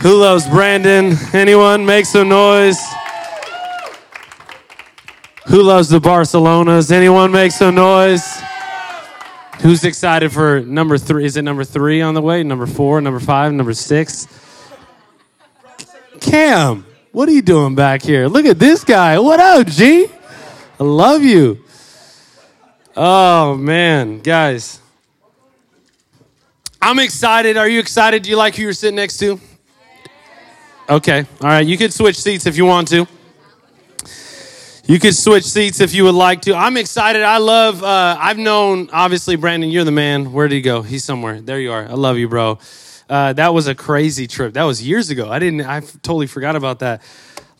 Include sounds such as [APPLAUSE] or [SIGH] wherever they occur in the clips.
Who loves Brandon? Anyone? Make some noise. Who loves the Barcelonas? Anyone make some noise? Who's excited for number three? Is it number three on the way? Number four, number five, number six? Cam, what are you doing back here? Look at this guy. What up, G? I love you. Oh, man. Guys, I'm excited. Are you excited? Do you like who you're sitting next to? Okay. All right. You can switch seats if you want to. You can switch seats if you would like to. I'm excited. I love, uh, I've known, obviously, Brandon, you're the man. Where did he go? He's somewhere. There you are. I love you, bro. Uh, that was a crazy trip. That was years ago. I didn't, I totally forgot about that.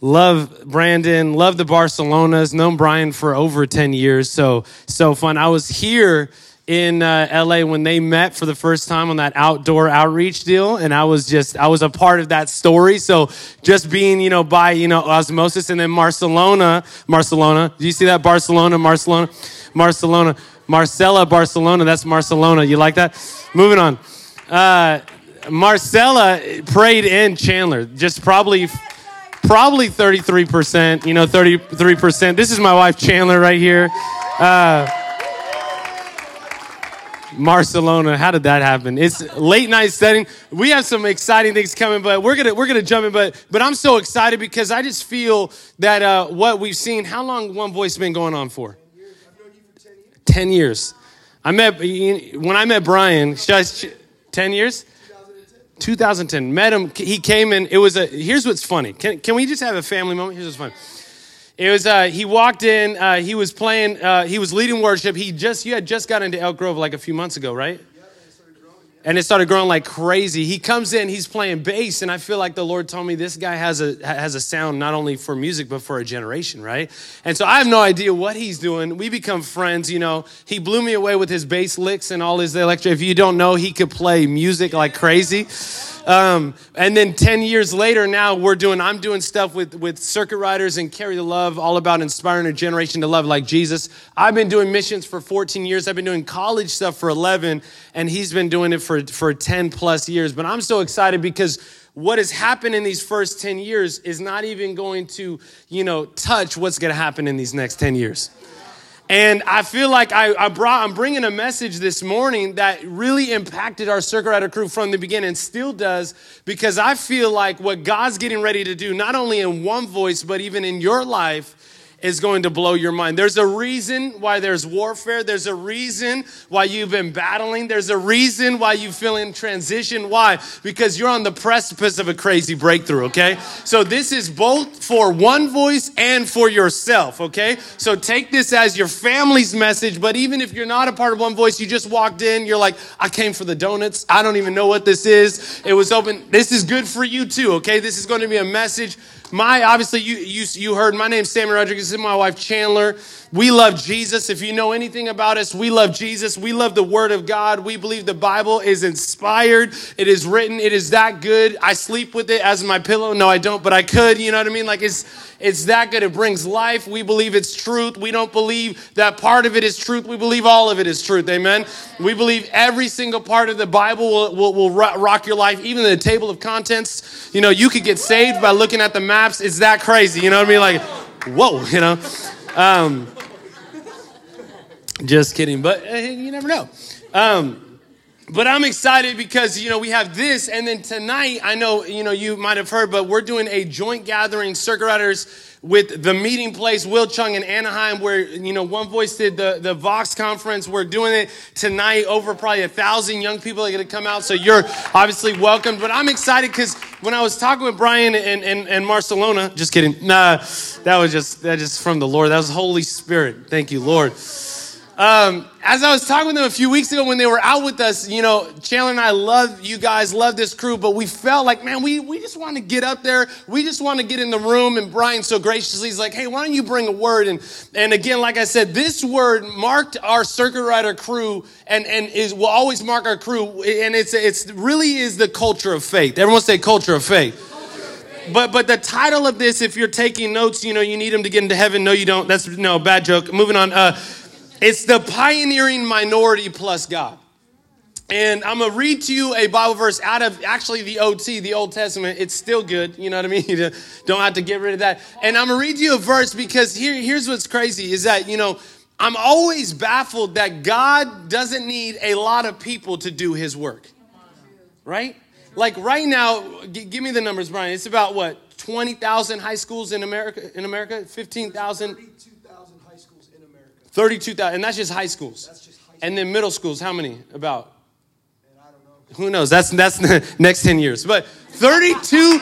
Love Brandon, love the Barcelonas, known Brian for over 10 years. So, so fun. I was here in uh, LA when they met for the first time on that outdoor outreach deal. And I was just, I was a part of that story. So just being, you know, by, you know, osmosis and then Barcelona, Barcelona. Do you see that? Barcelona, Barcelona, Barcelona, Marcella, Barcelona. That's Barcelona. You like that? Moving on. Uh, Marcella prayed in Chandler. Just probably, probably 33%, you know, 33%. This is my wife, Chandler, right here. Uh, Barcelona. How did that happen? It's late night setting. We have some exciting things coming, but we're gonna we're gonna jump in. But but I'm so excited because I just feel that uh, what we've seen. How long One Voice been going on for? Ten years. I met when I met Brian. Just Ten years. 2010. Met him. He came in. It was a. Here's what's funny. Can can we just have a family moment? Here's what's funny. It was uh, he walked in. Uh, he was playing. Uh, he was leading worship. He just you had just got into Elk Grove like a few months ago, right? Yeah, and it started growing like crazy. He comes in, he's playing bass, and I feel like the Lord told me this guy has a has a sound not only for music but for a generation, right? And so I have no idea what he's doing. We become friends, you know. He blew me away with his bass licks and all his electric. If you don't know, he could play music like crazy. Um, and then 10 years later, now we're doing, I'm doing stuff with, with circuit riders and carry the love, all about inspiring a generation to love like Jesus. I've been doing missions for 14 years. I've been doing college stuff for 11, and he's been doing it for, for 10 plus years. But I'm so excited because what has happened in these first 10 years is not even going to, you know, touch what's going to happen in these next 10 years. And I feel like I, I, brought, I'm bringing a message this morning that really impacted our Circuit Rider crew from the beginning, still does, because I feel like what God's getting ready to do, not only in one voice, but even in your life, is going to blow your mind. There's a reason why there's warfare. There's a reason why you've been battling. There's a reason why you feel in transition. Why? Because you're on the precipice of a crazy breakthrough, okay? So this is both for one voice and for yourself, okay? So take this as your family's message, but even if you're not a part of one voice, you just walked in, you're like, I came for the donuts. I don't even know what this is. It was open. This is good for you too, okay? This is going to be a message my obviously you you you heard my name's Sammy Rodriguez This is my wife Chandler. We love Jesus. If you know anything about us, we love Jesus. We love the Word of God. We believe the Bible is inspired. It is written. It is that good. I sleep with it as my pillow. No, I don't, but I could. You know what I mean? Like it's it's that good. It brings life. We believe it's truth. We don't believe that part of it is truth. We believe all of it is truth. Amen. We believe every single part of the Bible will, will, will rock your life, even the table of contents. You know, you could get saved by looking at the maps. It's that crazy. You know what I mean? Like, whoa, you know. Um, just kidding, but uh, you never know. Um, but I'm excited because you know we have this, and then tonight I know you know you might have heard, but we're doing a joint gathering, circuit riders with the meeting place, Will Chung in Anaheim, where you know One Voice did the the Vox conference. We're doing it tonight. Over probably a thousand young people are going to come out, so you're obviously welcome. But I'm excited because when I was talking with Brian and, and, and Barcelona, just kidding. Nah, that was just that just from the Lord. That was Holy Spirit. Thank you, Lord. Um, as I was talking with them a few weeks ago when they were out with us, you know, Chandler and I love you guys, love this crew, but we felt like, man, we, we just want to get up there. We just want to get in the room. And Brian so graciously is like, hey, why don't you bring a word? And, and again, like I said, this word marked our circuit rider crew and, and is, will always mark our crew. And it's, it's really is the culture of faith. Everyone say culture of faith. But but the title of this, if you're taking notes, you know you need them to get into heaven. No, you don't. That's no bad joke. Moving on. Uh, it's the pioneering minority plus God. And I'm going to read to you a Bible verse out of actually the OT, the Old Testament. It's still good. You know what I mean? [LAUGHS] You don't have to get rid of that. And I'm going to read you a verse because here, here's what's crazy is that, you know, I'm always baffled that God doesn't need a lot of people to do his work. Right? Like right now, g- give me the numbers, Brian. It's about what? 20,000 high schools in America in America? 15,000 32,000 high schools in America. 32,000 and that's just high schools. That's just high And then middle schools, how many? About don't know. who knows? That's that's the [LAUGHS] next 10 years. But 32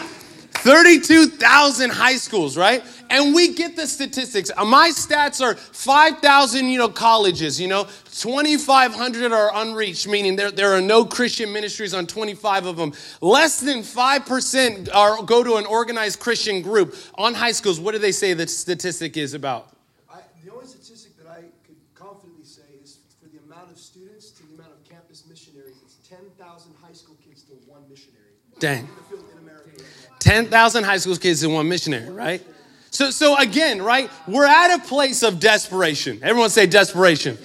32,000 high schools, right? And we get the statistics. Uh, My stats are 5,000, you know, colleges, you know, 2,500 are unreached, meaning there, there are no Christian ministries on 25 of them. Less than 5% are, go to an organized Christian group on high schools. What do they say the statistic is about? I, the only statistic that I could confidently say is for the amount of students to the amount of campus missionaries, it's 10,000 high school kids to one missionary. Dang. In the field in America. right now. 10,000 high school kids in one missionary, right? So, so again, right? We're at a place of desperation. Everyone say desperation.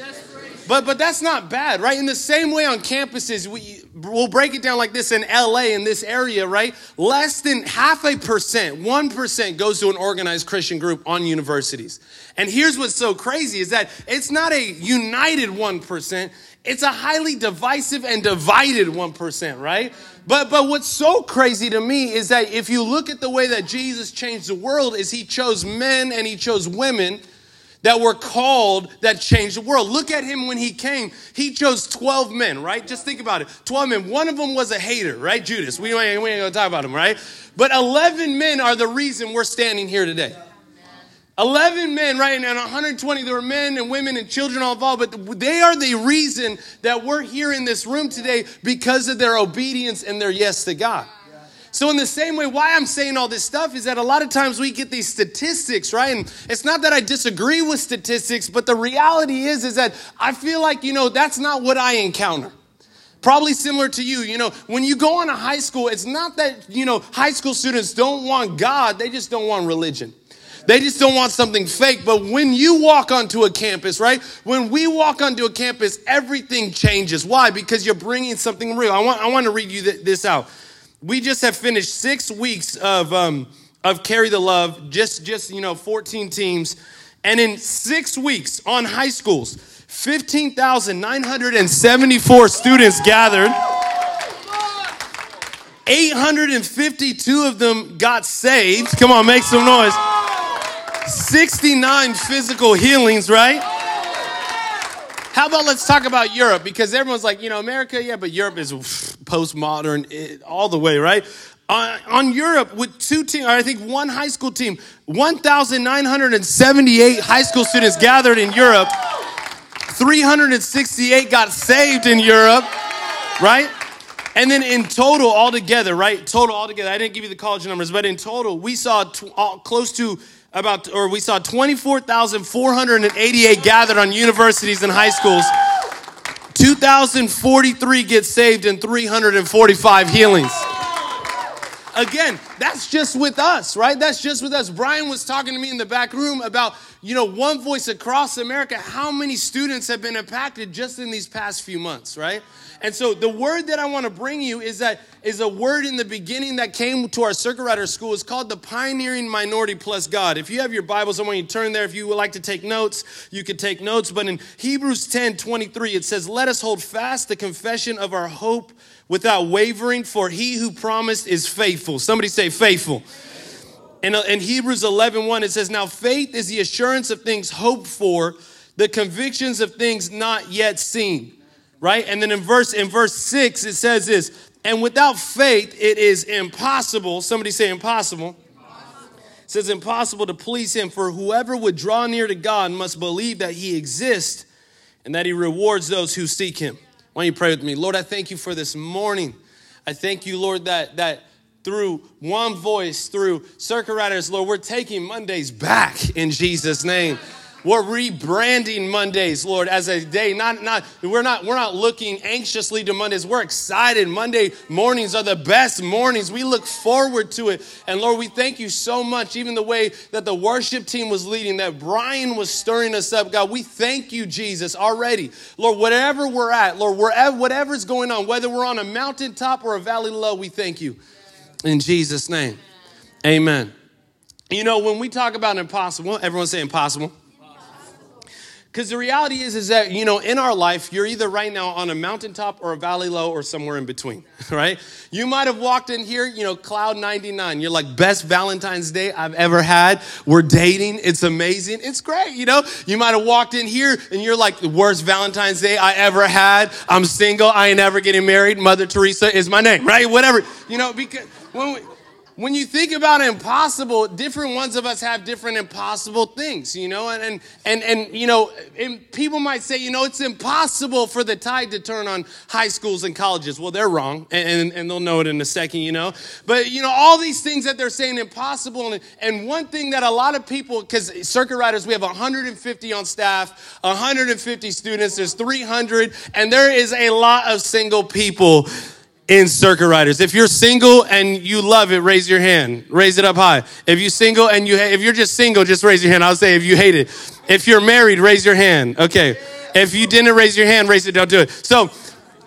But, but that's not bad, right? In the same way on campuses, we, we'll break it down like this in LA, in this area, right? Less than half a percent, 1% goes to an organized Christian group on universities. And here's what's so crazy is that it's not a united 1%, it's a highly divisive and divided 1%, right? But but what's so crazy to me is that if you look at the way that Jesus changed the world is he chose men and he chose women that were called that changed the world. Look at him when he came. He chose 12 men, right? Just think about it. 12 men. One of them was a hater, right? Judas. We ain't, we ain't gonna talk about him, right? But 11 men are the reason we're standing here today. 11 men, right? And 120, there were men and women and children all involved, but they are the reason that we're here in this room today because of their obedience and their yes to God. So, in the same way, why I'm saying all this stuff is that a lot of times we get these statistics, right? And it's not that I disagree with statistics, but the reality is, is that I feel like, you know, that's not what I encounter. Probably similar to you, you know, when you go on a high school, it's not that, you know, high school students don't want God, they just don't want religion. They just don't want something fake. But when you walk onto a campus, right? When we walk onto a campus, everything changes. Why? Because you're bringing something real. I want, I want to read you th- this out. We just have finished six weeks of, um, of Carry the Love, just, just, you know, 14 teams. And in six weeks on high schools, 15,974 students gathered. 852 of them got saved. Come on, make some noise. 69 physical healings, right? How about let's talk about Europe? Because everyone's like, you know, America, yeah, but Europe is postmodern eh, all the way, right? On, on Europe, with two teams, I think one high school team, 1,978 high school students gathered in Europe. 368 got saved in Europe, right? And then in total, altogether, right? Total, altogether, I didn't give you the college numbers, but in total, we saw tw- all, close to about, or we saw 24,488 gathered on universities and high schools. 2,043 get saved and 345 healings. Again, that's just with us, right? That's just with us. Brian was talking to me in the back room about, you know, one voice across America, how many students have been impacted just in these past few months, right? And so the word that I want to bring you is that is a word in the beginning that came to our circuit rider school. It's called the pioneering minority plus God. If you have your Bibles, I want you to turn there. If you would like to take notes, you could take notes. But in Hebrews 10 23, it says, Let us hold fast the confession of our hope without wavering, for he who promised is faithful. Somebody say faithful. And uh, in Hebrews 11 1, it says, Now faith is the assurance of things hoped for, the convictions of things not yet seen. Right? And then in verse in verse 6, it says this, and without faith, it is impossible. Somebody say impossible. It says impossible to please him, for whoever would draw near to God must believe that he exists and that he rewards those who seek him. Why don't you pray with me? Lord, I thank you for this morning. I thank you, Lord, that that through one voice, through circuit riders, Lord, we're taking Mondays back in Jesus' name. We're rebranding Mondays, Lord, as a day. Not, not, we're not, we're not looking anxiously to Mondays. We're excited. Monday mornings are the best mornings. We look forward to it. And Lord, we thank you so much, even the way that the worship team was leading, that Brian was stirring us up. God, we thank you, Jesus, already. Lord, whatever we're at, Lord, wherever, whatever's going on, whether we're on a mountaintop or a valley low, we thank you. In Jesus' name. Amen. You know, when we talk about impossible, everyone say impossible. Because the reality is, is that, you know, in our life, you're either right now on a mountaintop or a valley low or somewhere in between, [LAUGHS] right? You might have walked in here, you know, cloud 99. You're like, best Valentine's Day I've ever had. We're dating. It's amazing. It's great, you know? You might have walked in here and you're like, the worst Valentine's Day I ever had. I'm single. I ain't ever getting married. Mother Teresa is my name, right? Whatever, you know, because when we, when you think about impossible, different ones of us have different impossible things, you know, and and and, and you know, and people might say, you know, it's impossible for the tide to turn on high schools and colleges. Well, they're wrong, and, and they'll know it in a second, you know. But you know, all these things that they're saying impossible, and, and one thing that a lot of people, because circuit riders, we have 150 on staff, 150 students, there's 300, and there is a lot of single people in circuit riders. If you're single and you love it, raise your hand. Raise it up high. If you're single and you, if you're just single, just raise your hand. I'll say if you hate it. If you're married, raise your hand. Okay. If you didn't raise your hand, raise it. Don't do it. So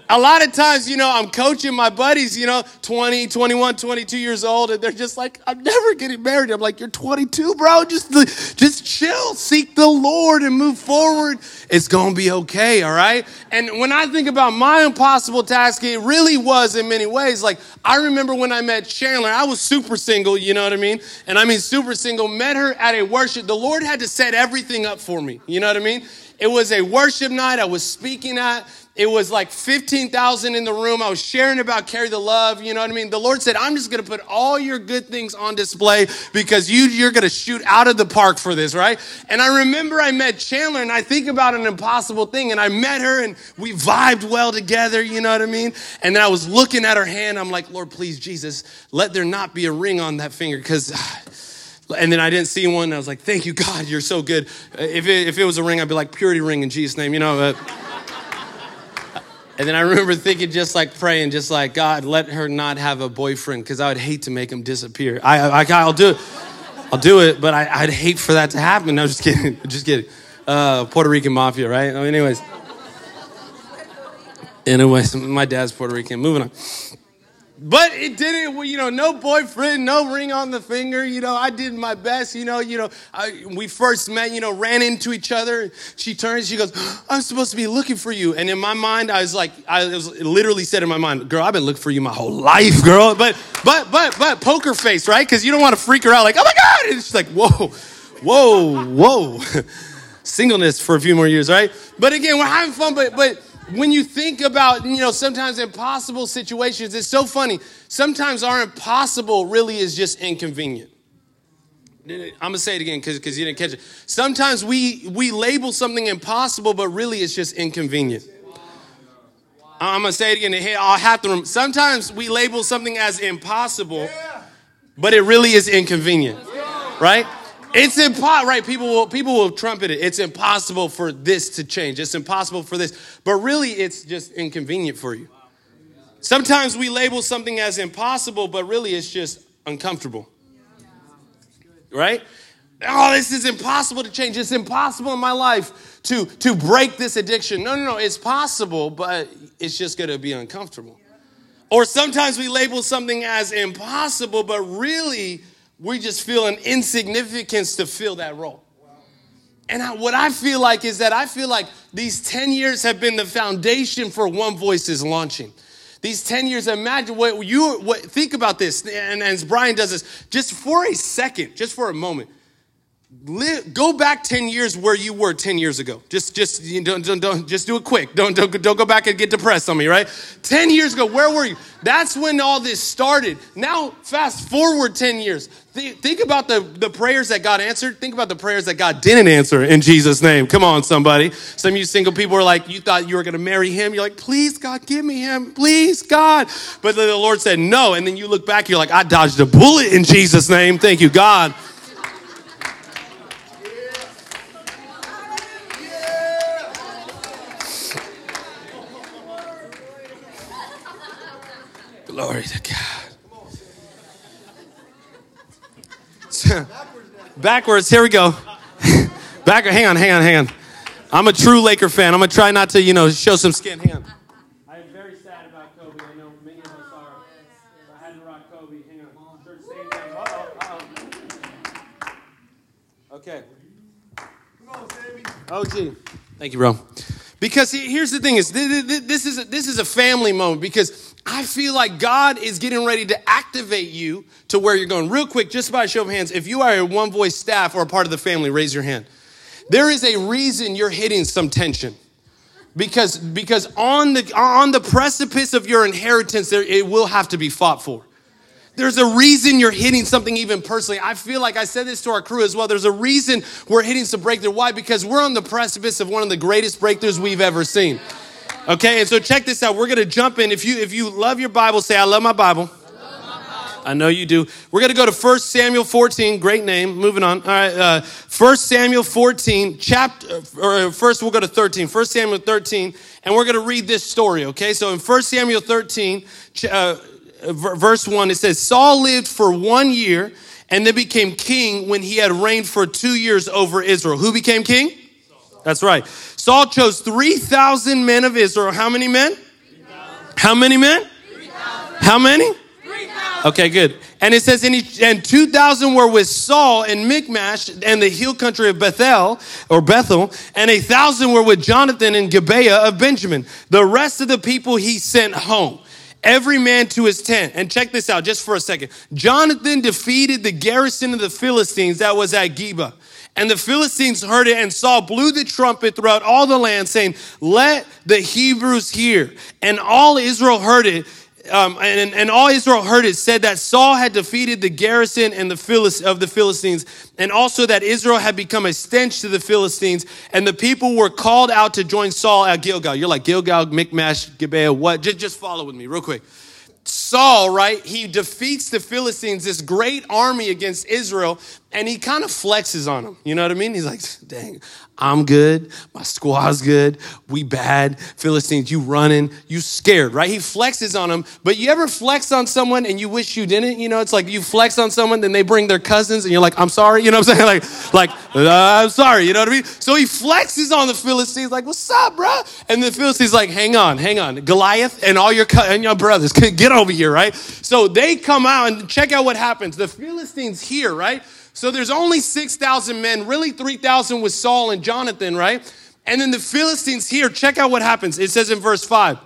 a lot of times, you know, I'm coaching my buddies, you know, 20, 21, 22 years old, and they're just like, I'm never getting married. I'm like, you're 22, bro. Just, just chill, seek the Lord and move forward. It's going to be okay, all right? And when I think about my impossible task, it really was in many ways. Like, I remember when I met Chandler, I was super single, you know what I mean? And I mean, super single, met her at a worship. The Lord had to set everything up for me, you know what I mean? It was a worship night I was speaking at. It was like 15,000 in the room. I was sharing about carry the love. You know what I mean? The Lord said, I'm just going to put all your good things on display because you, you're going to shoot out of the park for this, right? And I remember I met Chandler and I think about an impossible thing and I met her and we vibed well together. You know what I mean? And then I was looking at her hand. I'm like, Lord, please, Jesus, let there not be a ring on that finger because [SIGHS] and then I didn't see one. I was like, thank you, God, you're so good. If it, if it was a ring, I'd be like, purity ring in Jesus' name, you know. Uh, and then I remember thinking, just like praying, just like, God, let her not have a boyfriend because I would hate to make him disappear. I, I, will do it. I'll do it, but I, would hate for that to happen. No, just kidding. [LAUGHS] Just kidding. Uh, Puerto Rican mafia, right? Anyways. Anyways, my dad's Puerto Rican. Moving on. But it didn't, you know, no boyfriend, no ring on the finger. You know, I did my best. You know, you know, I, we first met, you know, ran into each other. She turns, she goes, I'm supposed to be looking for you. And in my mind, I was like, I was literally said in my mind, girl, I've been looking for you my whole life, girl. But, but, but, but poker face, right? Because you don't want to freak her out like, oh my God. And she's like, whoa, whoa, whoa. [LAUGHS] Singleness for a few more years, right? But again, we're having fun, but, but, when you think about, you know, sometimes impossible situations, it's so funny. Sometimes our impossible really is just inconvenient. I'm gonna say it again because you didn't catch it. Sometimes we we label something impossible, but really it's just inconvenient. I'm gonna say it again. I'll have to. Sometimes we label something as impossible, but it really is inconvenient, right? It's impossible, right? People will people will trumpet it. It's impossible for this to change. It's impossible for this. But really it's just inconvenient for you. Sometimes we label something as impossible, but really it's just uncomfortable. Right? Oh, this is impossible to change. It's impossible in my life to, to break this addiction. No, no, no. It's possible, but it's just going to be uncomfortable. Or sometimes we label something as impossible, but really we just feel an insignificance to fill that role. And I, what I feel like is that I feel like these 10 years have been the foundation for One Voice's launching. These 10 years, imagine what you, what, think about this, and as Brian does this, just for a second, just for a moment, Live, go back 10 years where you were 10 years ago. Just, just, don't, don't, don't, just do it quick. Don't, don't, don't go back and get depressed on me, right? 10 years ago, where were you? That's when all this started. Now, fast forward 10 years. Think, think about the, the prayers that God answered. Think about the prayers that God didn't answer in Jesus' name. Come on, somebody. Some of you single people are like, you thought you were going to marry him. You're like, please, God, give me him. Please, God. But the Lord said no. And then you look back, you're like, I dodged a bullet in Jesus' name. Thank you, God. Glory to God. [LAUGHS] Backwards, here we go. [LAUGHS] Back, hang on, hang on, hang on. I'm a true Laker fan. I'm gonna try not to, you know, show some skin. Hang on. I am very sad about Kobe. I know many of us are. I had to rock Kobe. Hang on. Church, same thing. Uh-oh, uh-oh. Okay. Oh, gee. Thank you, bro. Because here's the thing: is this is a, this is a family moment because I feel like God is getting ready to activate you to where you're going. Real quick, just by a show of hands, if you are a one voice staff or a part of the family, raise your hand. There is a reason you're hitting some tension. Because, because on, the, on the precipice of your inheritance, there, it will have to be fought for. There's a reason you're hitting something even personally. I feel like I said this to our crew as well. There's a reason we're hitting some breakthrough. Why? Because we're on the precipice of one of the greatest breakthroughs we've ever seen. Okay, and so check this out. We're gonna jump in. If you if you love your Bible, say I love my Bible. I know you do. We're going to go to 1 Samuel 14. Great name. Moving on. All right. Uh, 1 Samuel 14, chapter, or first we'll go to 13. 1 Samuel 13, and we're going to read this story, okay? So in 1 Samuel 13, uh, verse 1, it says, Saul lived for one year and then became king when he had reigned for two years over Israel. Who became king? That's right. Saul chose 3,000 men of Israel. How many men? How many men? How many? Okay, good. And it says, and, he, and 2,000 were with Saul in Michmash and the hill country of Bethel, or Bethel, and a thousand were with Jonathan in Gibeah of Benjamin. The rest of the people he sent home every man to his tent. And check this out just for a second. Jonathan defeated the garrison of the Philistines that was at Geba. And the Philistines heard it, and Saul blew the trumpet throughout all the land, saying, Let the Hebrews hear. And all Israel heard it um, and, and all Israel heard it said that Saul had defeated the garrison and the Philist, of the Philistines, and also that Israel had become a stench to the Philistines, and the people were called out to join Saul at Gilgal. You're like Gilgal, Michmash, Gibeah, what? Just, just follow with me real quick. Saul, right? He defeats the Philistines, this great army against Israel, and he kind of flexes on them. You know what I mean? He's like, dang, I'm good. My squad's good. We bad. Philistines, you running. You scared, right? He flexes on them. But you ever flex on someone and you wish you didn't? You know, it's like you flex on someone, then they bring their cousins and you're like, I'm sorry. You know what I'm saying? [LAUGHS] Like, like, uh, I'm sorry. You know what I mean? So he flexes on the Philistines, like, what's up, bro? And the Philistines like, hang on, hang on. Goliath and all your, and your brothers, [LAUGHS] get over here, right? So they come out and check out what happens. The Philistines here, right? So there's only 6,000 men, really 3,000 with Saul and Jonathan, right? And then the Philistines here, check out what happens. It says in verse 5.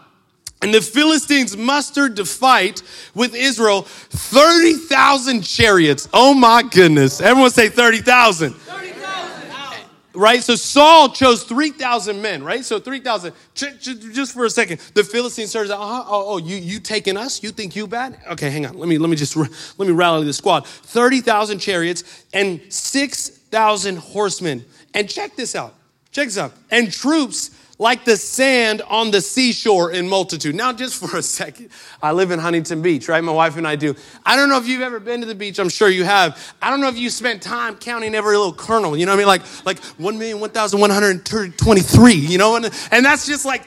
And the Philistines mustered to fight with Israel 30,000 chariots. Oh my goodness. Everyone say 30,000 right? So Saul chose 3,000 men, right? So 3,000. Just for a second, the Philistine started, uh-huh, oh, oh, you, you taking us? You think you bad? Okay, hang on. Let me, let me just, let me rally the squad. 30,000 chariots and 6,000 horsemen. And check this out. Check this out. And troops like the sand on the seashore in multitude. Now, just for a second, I live in Huntington Beach, right? My wife and I do. I don't know if you've ever been to the beach. I'm sure you have. I don't know if you spent time counting every little kernel. You know what I mean? Like, like 1,123, you know? And, and that's just like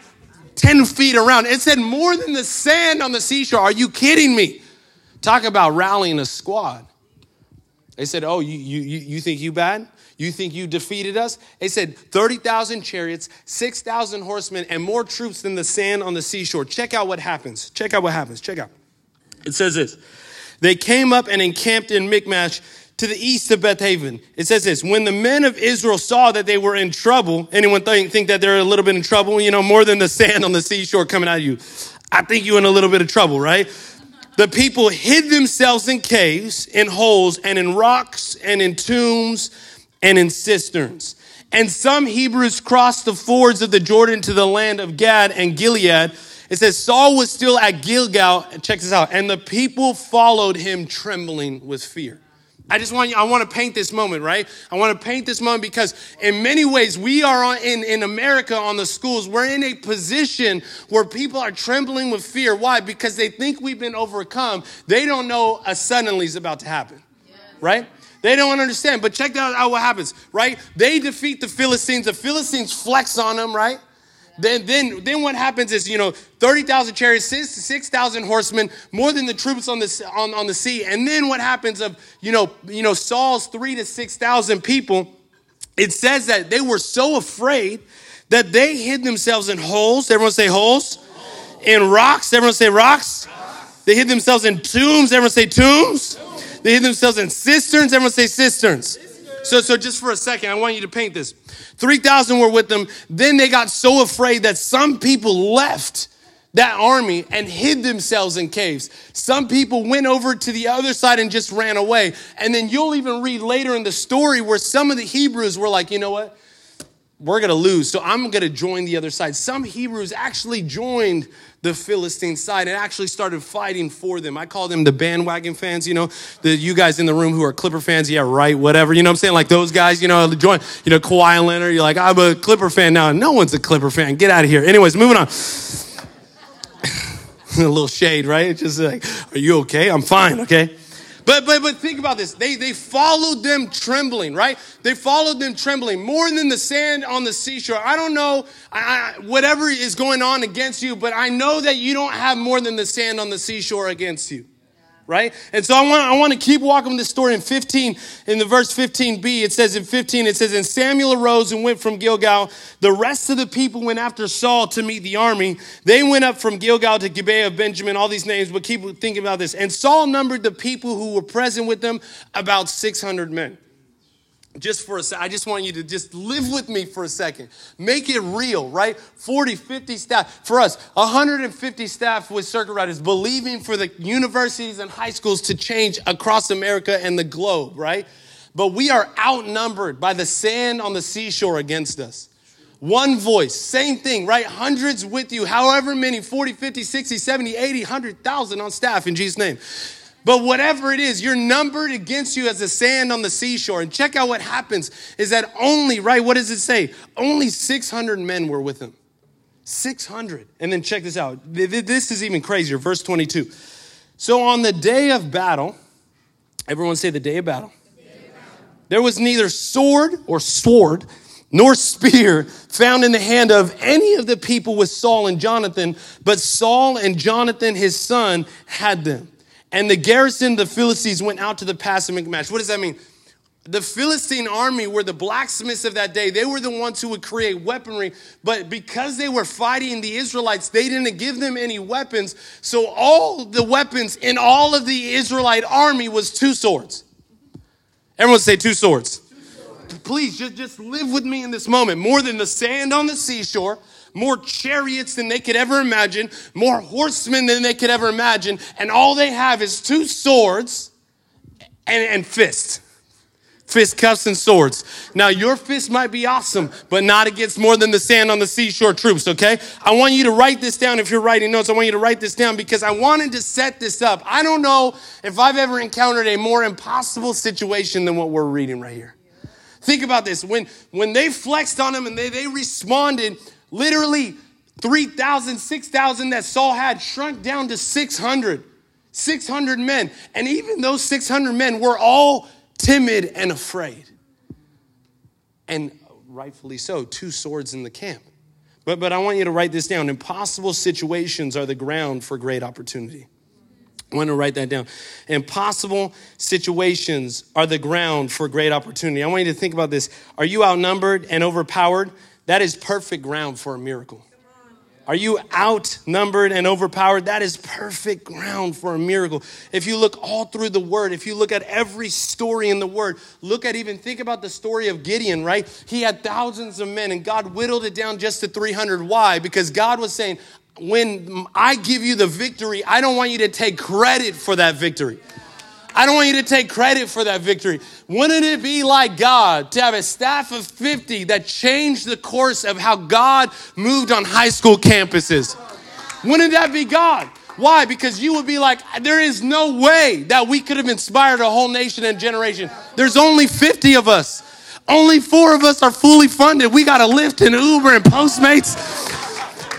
10 feet around. It said more than the sand on the seashore. Are you kidding me? Talk about rallying a squad. They said, Oh, you, you, you think you bad? You think you defeated us? They said 30,000 chariots, 6,000 horsemen, and more troops than the sand on the seashore. Check out what happens. Check out what happens. Check out. It says this They came up and encamped in Michmash to the east of Bethaven. It says this When the men of Israel saw that they were in trouble, anyone think, think that they're a little bit in trouble? You know, more than the sand on the seashore coming at you. I think you're in a little bit of trouble, right? The people hid themselves in caves, in holes, and in rocks, and in tombs and in cisterns. And some Hebrews crossed the fords of the Jordan to the land of Gad and Gilead. It says Saul was still at Gilgal. Check this out. And the people followed him trembling with fear. I just want you, I want to paint this moment, right? I want to paint this moment because in many ways we are on, in, in America on the schools, we're in a position where people are trembling with fear. Why? Because they think we've been overcome. They don't know a suddenly is about to happen, right? They don't understand. But check out what happens, right? They defeat the Philistines. The Philistines flex on them, right? Then, then, then what happens is, you know, 30,000 chariots, 6,000 horsemen, more than the troops on the, on, on the sea. And then what happens of, you know, you know, Saul's three to 6,000 people, it says that they were so afraid that they hid themselves in holes. Everyone say holes. In rocks. Everyone say rocks. They hid themselves in tombs. Everyone say tombs. They hid themselves in cisterns. Everyone say cisterns. So, so just for a second, I want you to paint this. 3,000 were with them. Then they got so afraid that some people left that army and hid themselves in caves. Some people went over to the other side and just ran away. And then you'll even read later in the story where some of the Hebrews were like, you know what? We're going to lose. So I'm going to join the other side. Some Hebrews actually joined the Philistine side and actually started fighting for them. I call them the bandwagon fans, you know, the you guys in the room who are Clipper fans, yeah, right, whatever. You know what I'm saying? Like those guys, you know, join, you know, Kawhi Leonard, you're like, I'm a Clipper fan now. No one's a Clipper fan. Get out of here. Anyways, moving on. [LAUGHS] a little shade, right? It's just like, are you okay? I'm fine, okay? But, but, but think about this. They, they followed them trembling, right? They followed them trembling more than the sand on the seashore. I don't know I, I, whatever is going on against you, but I know that you don't have more than the sand on the seashore against you right? And so I want, I want to keep walking this story in 15, in the verse 15b, it says in 15, it says, And Samuel arose and went from Gilgal. The rest of the people went after Saul to meet the army. They went up from Gilgal to Gibeah of Benjamin, all these names, but keep thinking about this. And Saul numbered the people who were present with them about 600 men just for a second, I just want you to just live with me for a second. Make it real, right? 40, 50 staff. For us, 150 staff with circuit riders believing for the universities and high schools to change across America and the globe, right? But we are outnumbered by the sand on the seashore against us. One voice, same thing, right? Hundreds with you, however many 40, 50, 60, 70, 80, 100,000 on staff in Jesus' name. But whatever it is, you're numbered against you as the sand on the seashore. And check out what happens is that only, right? What does it say? Only 600 men were with him. 600. And then check this out. This is even crazier. Verse 22. So on the day of battle, everyone say the day of battle. There was neither sword or sword nor [LAUGHS] spear found in the hand of any of the people with Saul and Jonathan, but Saul and Jonathan, his son, had them. And the garrison, the Philistines, went out to the pass of Michmash. What does that mean? The Philistine army were the blacksmiths of that day. They were the ones who would create weaponry. But because they were fighting the Israelites, they didn't give them any weapons. So all the weapons in all of the Israelite army was two swords. Everyone say two swords. Two swords. Please just, just live with me in this moment. More than the sand on the seashore, more chariots than they could ever imagine, more horsemen than they could ever imagine, and all they have is two swords and, and fists. Fist cuffs and swords. Now, your fist might be awesome, but not against more than the sand on the seashore troops, okay? I want you to write this down if you're writing notes. I want you to write this down because I wanted to set this up. I don't know if I've ever encountered a more impossible situation than what we're reading right here. Think about this. When, when they flexed on him and they, they responded, Literally 3,000, 6,000 that Saul had shrunk down to 600. 600 men. And even those 600 men were all timid and afraid. And rightfully so, two swords in the camp. But, but I want you to write this down. Impossible situations are the ground for great opportunity. I want to write that down. Impossible situations are the ground for great opportunity. I want you to think about this. Are you outnumbered and overpowered? That is perfect ground for a miracle. Are you outnumbered and overpowered? That is perfect ground for a miracle. If you look all through the word, if you look at every story in the word, look at even think about the story of Gideon, right? He had thousands of men and God whittled it down just to 300. Why? Because God was saying, when I give you the victory, I don't want you to take credit for that victory. I don't want you to take credit for that victory. Wouldn't it be like God to have a staff of 50 that changed the course of how God moved on high school campuses? Wouldn't that be God? Why? Because you would be like, there is no way that we could have inspired a whole nation and generation. There's only 50 of us. Only four of us are fully funded. We got to Lyft and Uber and Postmates.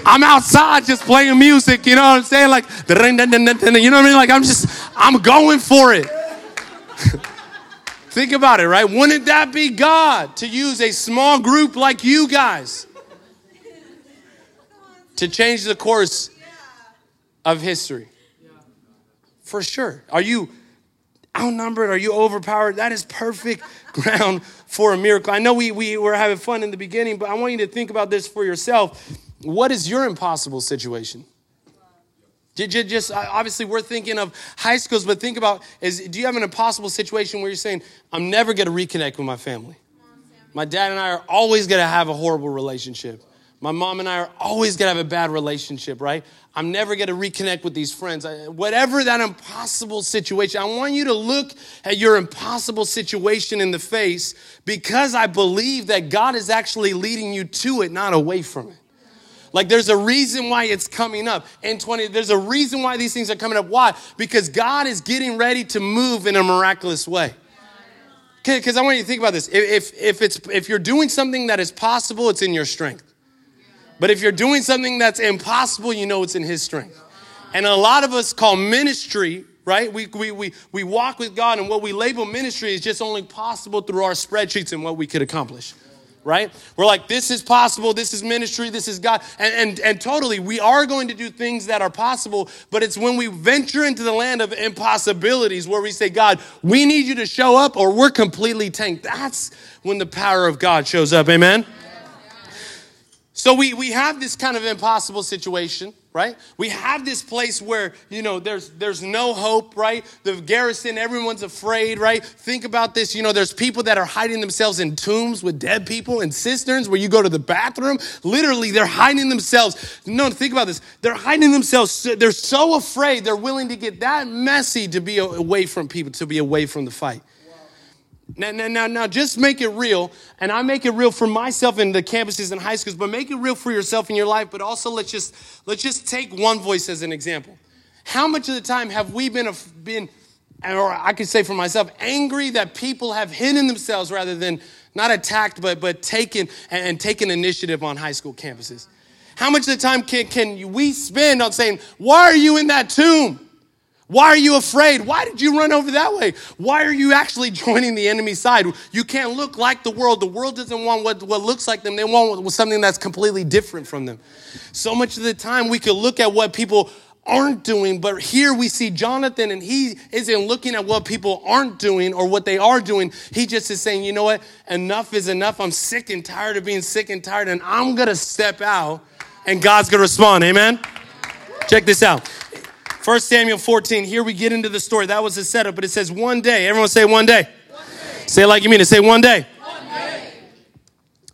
I'm outside just playing music, you know what I'm saying? Like, you know what I mean? Like, I'm just, I'm going for it. [LAUGHS] Think about it, right? Wouldn't that be God to use a small group like you guys? to change the course of history. For sure. Are you outnumbered? Are you overpowered? That is perfect [LAUGHS] ground for a miracle. I know we, we were having fun in the beginning, but I want you to think about this for yourself. What is your impossible situation? Just uh, obviously, we're thinking of high schools, but think about is do you have an impossible situation where you're saying, I'm never going to reconnect with my family? My dad and I are always going to have a horrible relationship. My mom and I are always going to have a bad relationship, right? I'm never going to reconnect with these friends. Whatever that impossible situation, I want you to look at your impossible situation in the face because I believe that God is actually leading you to it, not away from it. Like there's a reason why it's coming up. In 20, there's a reason why these things are coming up. Why? Because God is getting ready to move in a miraculous way. Because I want you to think about this. If, if, it's, if you're doing something that is possible, it's in your strength. But if you're doing something that's impossible, you know it's in His strength. And a lot of us call ministry, right? We, we, we, we walk with God, and what we label ministry is just only possible through our spreadsheets and what we could accomplish right? We're like, this is possible, this is ministry, this is God. And, and, and totally, we are going to do things that are possible, but it's when we venture into the land of impossibilities where we say, God, we need you to show up or we're completely tanked. That's when the power of God shows up. Amen? So we, we have this kind of impossible situation, right? We have this place where, you know, there's there's no hope, right? The garrison, everyone's afraid, right? Think about this, you know, there's people that are hiding themselves in tombs with dead people in cisterns where you go to the bathroom. Literally, they're hiding themselves. No, think about this. They're hiding themselves. They're so afraid, they're willing to get that messy to be away from people, to be away from the fight. Now, now, now, now, just make it real, and I make it real for myself in the campuses and high schools, but make it real for yourself in your life. But also, let's just let's just take one voice as an example. How much of the time have we been been, or I could say for myself, angry that people have hidden themselves rather than not attacked, but but taken and, taken initiative on high school campuses? How much of the time can can we spend on saying, "Why are you in that tomb?" Why are you afraid? Why did you run over that way? Why are you actually [LAUGHS] joining the enemy side? You can't look like the world. The world doesn't want what, what looks like them, they want something that's completely different from them. So much of the time, we could look at what people aren't doing, but here we see Jonathan, and he isn't looking at what people aren't doing or what they are doing. He just is saying, you know what? Enough is enough. I'm sick and tired of being sick and tired, and I'm gonna step out, and God's gonna respond. Amen? Check this out. 1 Samuel 14, here we get into the story. That was the setup, but it says one day. Everyone say one day. One day. Say it like you mean it. Say one day.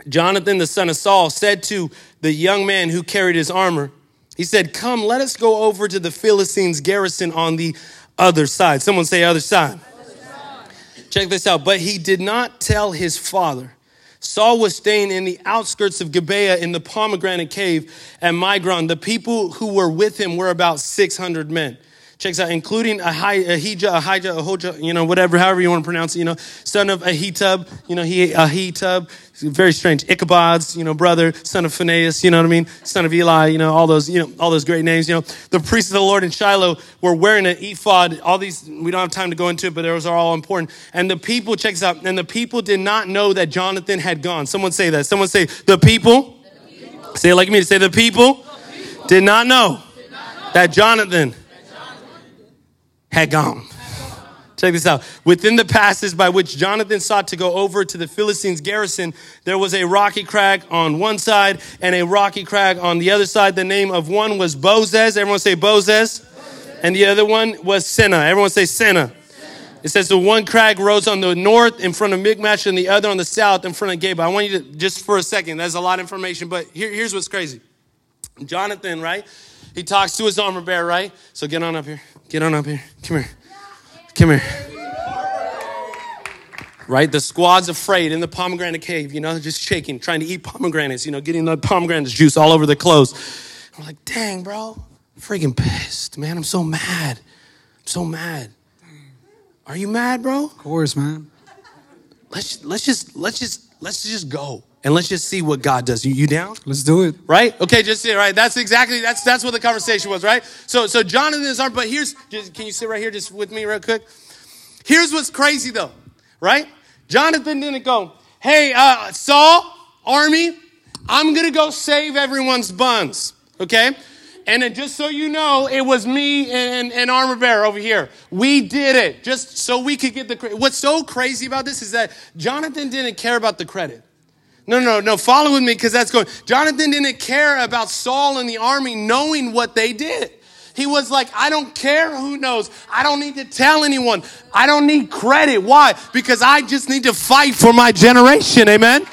Jonathan, the son of Saul, said to the young man who carried his armor, he said, Come, let us go over to the Philistines' garrison on the other side. Someone say other side. other side. Check this out. But he did not tell his father. Saul was staying in the outskirts of Gibeah in the pomegranate cave at Migron. The people who were with him were about 600 men. Checks out, including Ahijah, Ahijah, Ahijah, you know, whatever, however you want to pronounce it, you know, son of Ahitub, you know, he, Ahitub, very strange. Ichabod's, you know, brother, son of Phinehas, you know what I mean? Son of Eli, you know, all those, you know, all those great names, you know. The priests of the Lord in Shiloh were wearing an ephod. All these, we don't have time to go into it, but those are all important. And the people, check this out, and the people did not know that Jonathan had gone. Someone say that. Someone say, the people. The people. Say it like me. To say, the people, the people. Did, not did not know that Jonathan had gone. Check this out. Within the passes by which Jonathan sought to go over to the Philistines' garrison, there was a rocky crag on one side and a rocky crag on the other side. The name of one was Bozez. Everyone say Bozez. And the other one was Seneh. Everyone say Seneh. It says the one crag rose on the north in front of Michmash and the other on the south in front of Geba. I want you to, just for a second, there's a lot of information, but here, here's what's crazy. Jonathan, right? He talks to his armor bearer, right? So get on up here. Get on up here. Come here. Come here. Right? The squad's afraid in the pomegranate cave, you know, just shaking, trying to eat pomegranates, you know, getting the pomegranate juice all over the clothes. I'm like, dang, bro, I'm freaking pissed, man. I'm so mad. I'm so mad. Are you mad, bro? Of course, man. Let's let's just let's just let's just go and let's just see what God does. You, you down? Let's do it. Right? Okay, just sit right. That's exactly that's that's what the conversation was, right? So so Jonathan is armed, but here's just, can you sit right here just with me real quick? Here's what's crazy though, right? Jonathan didn't go, hey, uh, Saul, army, I'm gonna go save everyone's buns. Okay? And then just so you know, it was me and, and Armor Bear over here. We did it just so we could get the credit. What's so crazy about this is that Jonathan didn't care about the credit. No, no, no, follow with me because that's going. Jonathan didn't care about Saul and the army knowing what they did. He was like, I don't care who knows. I don't need to tell anyone. I don't need credit. Why? Because I just need to fight for my generation. Amen.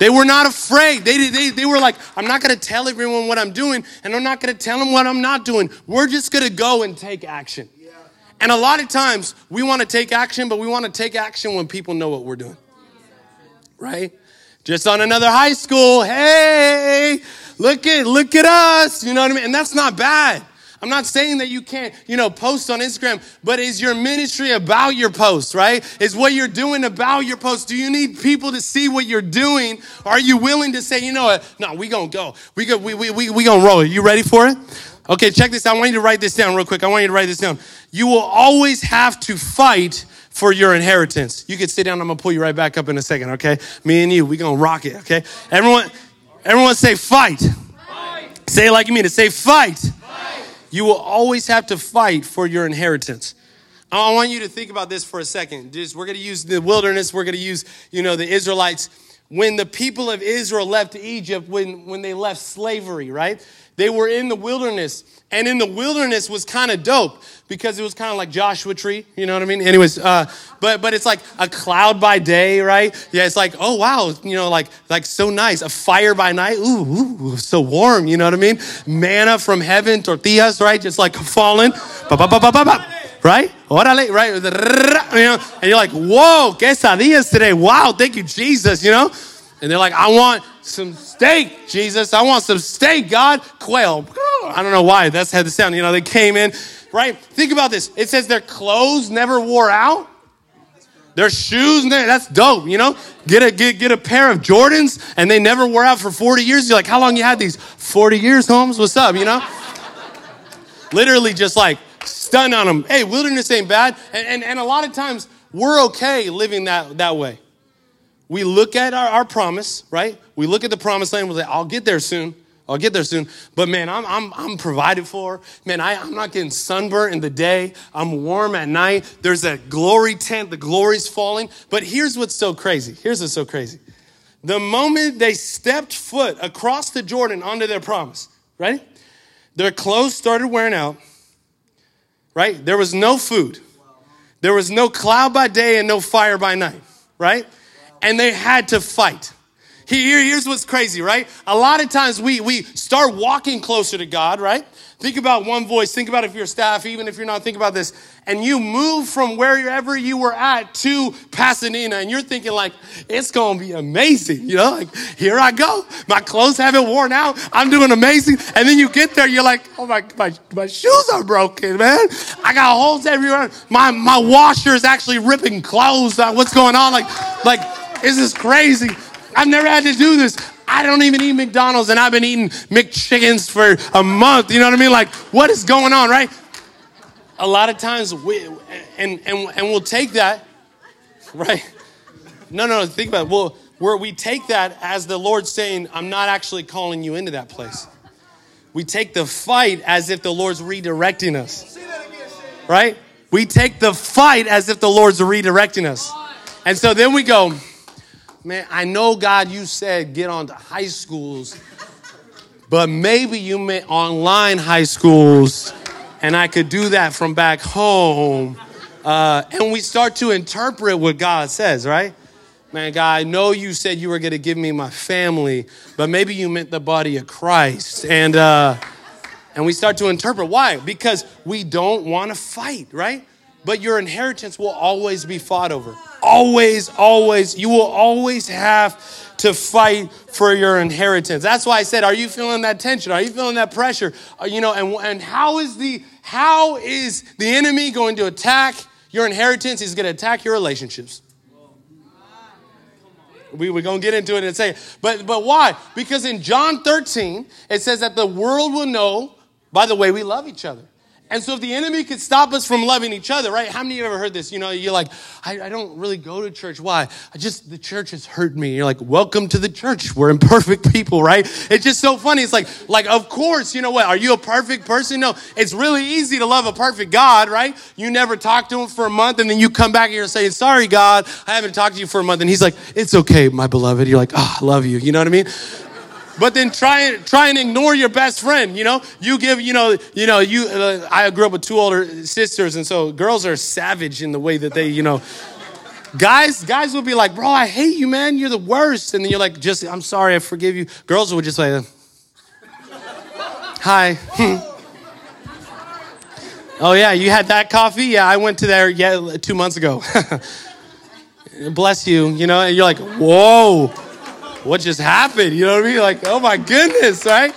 They were not afraid. They, they, they were like, I'm not going to tell everyone what I'm doing, and I'm not going to tell them what I'm not doing. We're just going to go and take action. Yeah. And a lot of times, we want to take action, but we want to take action when people know what we're doing. Right? Just on another high school, hey, look at look at us. You know what I mean? And that's not bad. I'm not saying that you can't, you know, post on Instagram, but is your ministry about your post, right? Is what you're doing about your post? Do you need people to see what you're doing? Are you willing to say, you know what? No, we gonna go. We go, we, we, we, we gonna roll. Are you ready for it? Okay, check this. I want you to write this down real quick. I want you to write this down. You will always have to fight for your inheritance. You can sit down. I'm gonna pull you right back up in a second, okay? Me and you, we gonna rock it, okay? Everyone, everyone say fight. fight. Say it like you mean it. Say fight. You will always have to fight for your inheritance. I want you to think about this for a second. Just, we're going to use the wilderness. We're going to use, you know, the Israelites. When the people of Israel left Egypt, when, when they left slavery, right? They were in the wilderness. And in the wilderness was kind of dope because it was kind of like Joshua tree, you know what I mean? Anyways, uh, but but it's like a cloud by day, right? Yeah, it's like oh wow, you know, like like so nice. A fire by night, ooh, ooh so warm, you know what I mean? Manna from heaven, tortillas, right? Just like falling, right? Orale, right? [LAUGHS] And you're like, whoa, quesadillas today. Wow, thank you, Jesus, you know? And they're like, I want some steak, Jesus. I want some steak, God. Quail. I don't know why that's had the sound. You know, they came in, right? Think about this. It says their clothes never wore out. Their shoes, that's dope, you know? Get a, get, get a pair of Jordans and they never wore out for 40 years. You're like, how long you had these? 40 years, Holmes? What's up, you know? [LAUGHS] Literally just like stun on them. Hey, wilderness ain't bad. And, and, and a lot of times we're okay living that, that way. We look at our, our promise, right? We look at the promised land, we're like, I'll get there soon. I'll get there soon. But man, I'm, I'm, I'm provided for. Man, I, I'm not getting sunburnt in the day. I'm warm at night. There's a glory tent. The glory's falling. But here's what's so crazy. Here's what's so crazy. The moment they stepped foot across the Jordan onto their promise, right? Their clothes started wearing out, right? There was no food. There was no cloud by day and no fire by night, right? And they had to fight. Here, here's what's crazy, right? A lot of times we, we start walking closer to God, right? Think about one voice. Think about if you're staff, even if you're not, think about this. And you move from wherever you were at to Pasadena, and you're thinking like, it's gonna be amazing. You know, like, here I go. My clothes haven't worn out. I'm doing amazing. And then you get there, you're like, oh my, my, my shoes are broken, man. I got holes everywhere. My, my washer is actually ripping clothes. What's going on? Like, like, this is crazy. I've never had to do this. I don't even eat McDonald's and I've been eating McChickens for a month. You know what I mean? Like, what is going on, right? A lot of times we, and, and, and we'll take that, right? No, no, think about it. Well, where we take that as the Lord saying, I'm not actually calling you into that place. We take the fight as if the Lord's redirecting us. Right? We take the fight as if the Lord's redirecting us. And so then we go, man, I know, God, you said get on to high schools, but maybe you meant online high schools, and I could do that from back home. Uh, and we start to interpret what God says, right? Man, God, I know you said you were going to give me my family, but maybe you meant the body of Christ. And, uh, and we start to interpret. Why? Because we don't want to fight, right? But your inheritance will always be fought over. Always, always. You will always have to fight for your inheritance. That's why I said, are you feeling that tension? Are you feeling that pressure? Uh, you know, and, and how is the how is the enemy going to attack your inheritance? He's going to attack your relationships. We, we're going to get into it and say, but, but why? Because in John 13, it says that the world will know by the way we love each other. And so if the enemy could stop us from loving each other, right? How many of you ever heard this? You know, you're like, I, I, don't really go to church. Why? I just, the church has hurt me. You're like, welcome to the church. We're imperfect [LAUGHS] people, right? It's just so funny. It's like, like, of course, you know what? Are you a perfect person? No, it's really easy to love a perfect God, right? You never talk to him for a month and then you come back and you're saying, sorry, God, I haven't talked to you for a month. And he's like, it's okay, my beloved. You're like, oh, I love you. You know what I mean? But then try try and ignore your best friend. You know, you give you know you know you. Uh, I grew up with two older sisters, and so girls are savage in the way that they you know. Guys, guys will be like, bro, I hate you, man. You're the worst. And then you're like, just, I'm sorry, I forgive you. Girls would just like, hi. [LAUGHS] oh yeah, you had that coffee? Yeah, I went to there yeah two months ago. [LAUGHS] Bless you. You know, and you're like, whoa what just happened? You know what I mean? Like, oh my goodness, right?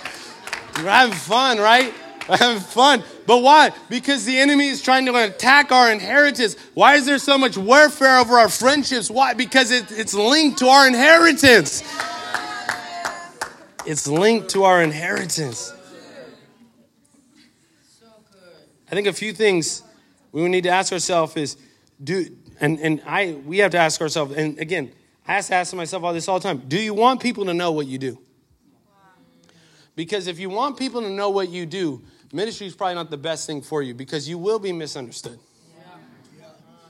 We're having fun, right? We're having fun. But why? Because the enemy is trying to attack our inheritance. Why is there so much warfare over our friendships? Why? Because it, it's linked to our inheritance. It's linked to our inheritance. I think a few things we need to ask ourselves is do and and I we have to ask ourselves and again I have to ask myself all this all the time. Do you want people to know what you do? Because if you want people to know what you do, ministry is probably not the best thing for you because you will be misunderstood.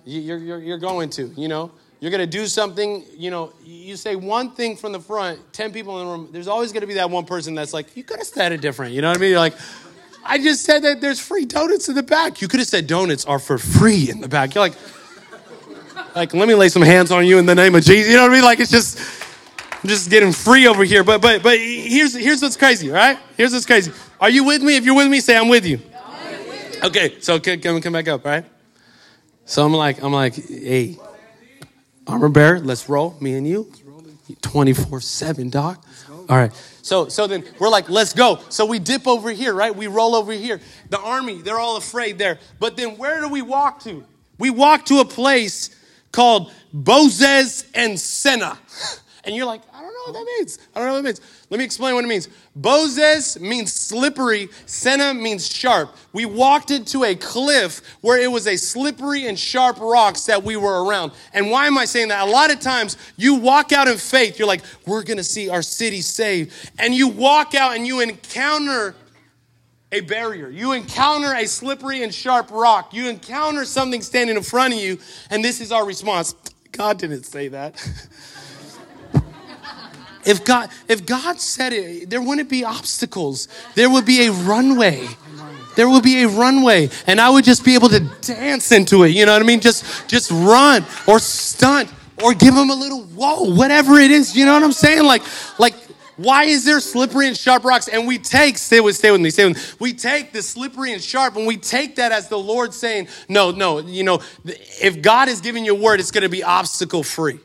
You're, you're, you're going to, you know. You're going to do something, you know, you say one thing from the front, 10 people in the room, there's always going to be that one person that's like, you could have said it different. You know what I mean? You're like, I just said that there's free donuts in the back. You could have said donuts are for free in the back. You're like, like, let me lay some hands on you in the name of Jesus. You know what I mean? Like, it's just, I'm just getting free over here. But, but, but here's, here's what's crazy, right? Here's what's crazy. Are you with me? If you're with me, say, I'm with you. Okay, so we come back up, right? So I'm like, I'm like, hey, armor bearer, let's roll, me and you. 24 7, doc. All right. So, so then we're like, let's go. So we dip over here, right? We roll over here. The army, they're all afraid there. But then where do we walk to? We walk to a place called Bozez and Seneh. [LAUGHS] And you're like, I don't know what that means. I don't know what it means. Let me explain what it means. Bozez means slippery, Seneh means sharp. We walked into a cliff where it was a slippery and sharp rocks that we were around. And why am I saying that? A lot of times you walk out in faith, you're like, we're gonna see our city saved. And you walk out and you encounter a barrier. You encounter a slippery and sharp rock. You encounter something standing in front of you, and this is our response. God didn't say that. [LAUGHS] if God if God said it, there wouldn't be obstacles. There would be a runway. There would be a runway, and I would just be able to dance into it. You know what I mean? Just just run or stunt or give them a little whoa, whatever it is. You know what I'm saying? Like like why is there slippery and sharp rocks? And we take, stay with, stay with me, stay with me. We take the slippery and sharp and we take that as the Lord saying, no, no, you know, if God is giving you a word, it's going to be obstacle free.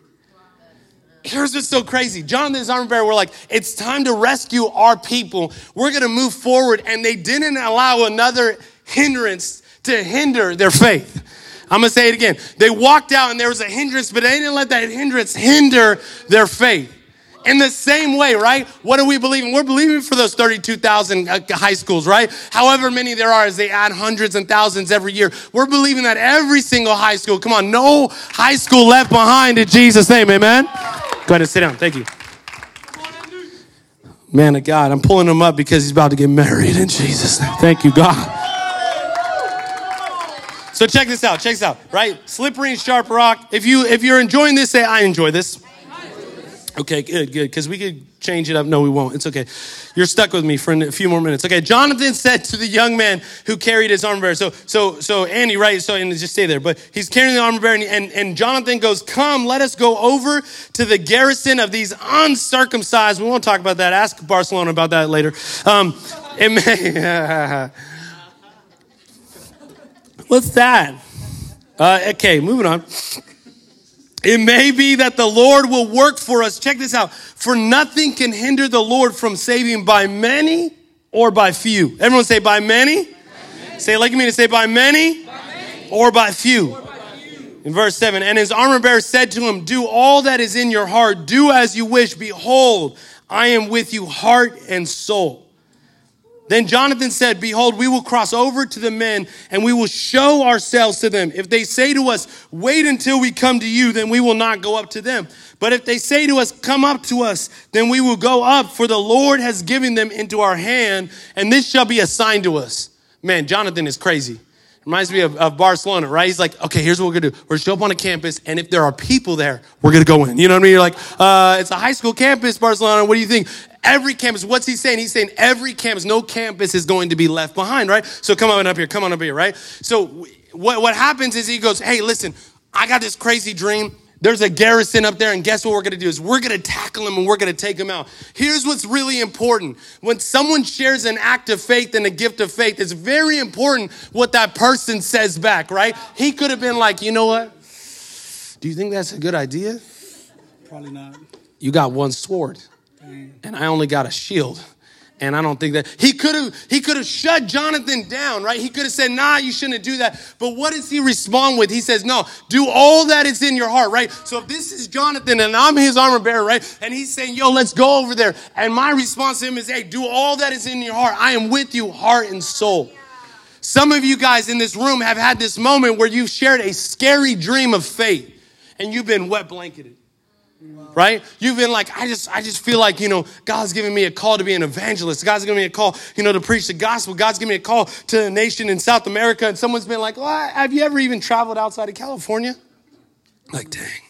Here's what's so crazy. Jonathan's armor bearer, we're like, it's time to rescue our people. We're going to move forward. And they didn't allow another hindrance to hinder their faith. I'm going to say it again. They walked out and there was a hindrance, but they didn't let that hindrance hinder their faith. In the same way, right? What are we believing? We're believing for those 32,000 uh, high schools, right? However many there are as they add hundreds and thousands every year. We're believing that every single high school, come on, no high school left behind in Jesus' name, amen? Go ahead and sit down. Thank you. Man of God, I'm pulling him up because he's about to get married in Jesus' name. Thank you, God. So check this out. Check this out. Right, slippery and sharp rock. If you if you're enjoying this, say I enjoy this. Okay, good, good. Because we could change it up. No, we won't. It's okay. You're stuck with me for a few more minutes. Okay, Jonathan said to the young man who carried his armor bearer. So, so, so Andy, right? So, and just stay there. But he's carrying the armor bearer, and, and, and Jonathan goes, "Come, let us go over to the garrison of these uncircumcised." We won't talk about that. Ask Barcelona about that later. Um, it may, [LAUGHS] What's that? Uh, okay, moving on. It may be that the Lord will work for us. Check this out. For nothing can hinder the Lord from saving by many or by few. Everyone say by many. By many. Say like me to say by many, by many. Or, by few. or by few. In verse 7, and his armor bearer said to him, Do all that is in your heart, do as you wish. Behold, I am with you, heart and soul. Then Jonathan said, Behold, we will cross over to the men and we will show ourselves to them. If they say to us, Wait until we come to you, then we will not go up to them. But if they say to us, Come up to us, then we will go up, for the Lord has given them into our hand, and this shall be a sign to us. Man, Jonathan is crazy. Reminds me of, of, Barcelona, right? He's like, okay, here's what we're gonna do. We're gonna show up on a campus, and if there are people there, we're gonna go in. You know what I mean? You're like, uh, it's a high school campus, Barcelona. What do you think? Every campus, what's he saying? He's saying every campus, no campus is going to be left behind, right? So come on up here, come on up here, right? So what, what happens is he goes, hey, listen, I got this crazy dream. There's a garrison up there, and guess what we're gonna do is we're gonna tackle them and we're gonna take them out. Here's what's really important. When someone shares an act of faith and a gift of faith, it's very important what that person says back, right? He could have been like, you know what? Do you think that's a good idea? Probably not. You got one sword, and I only got a shield. And I don't think that he could have he could have shut Jonathan down, right? He could have said, "Nah, you shouldn't do that." But what does he respond with? He says, "No, do all that is in your heart, right?" So if this is Jonathan and I'm his armor bearer, right? And he's saying, "Yo, let's go over there." And my response to him is, "Hey, do all that is in your heart. I am with you, heart and soul." Some of you guys in this room have had this moment where you've shared a scary dream of faith and you've been wet blanketed right? You've been like i just i just feel like you know god's giving me a call to be an evangelist. God's giving me a call you know to preach the gospel. God's giving me a call to a nation in south america. And someone's been like well, have you ever even traveled outside of california? Like dang.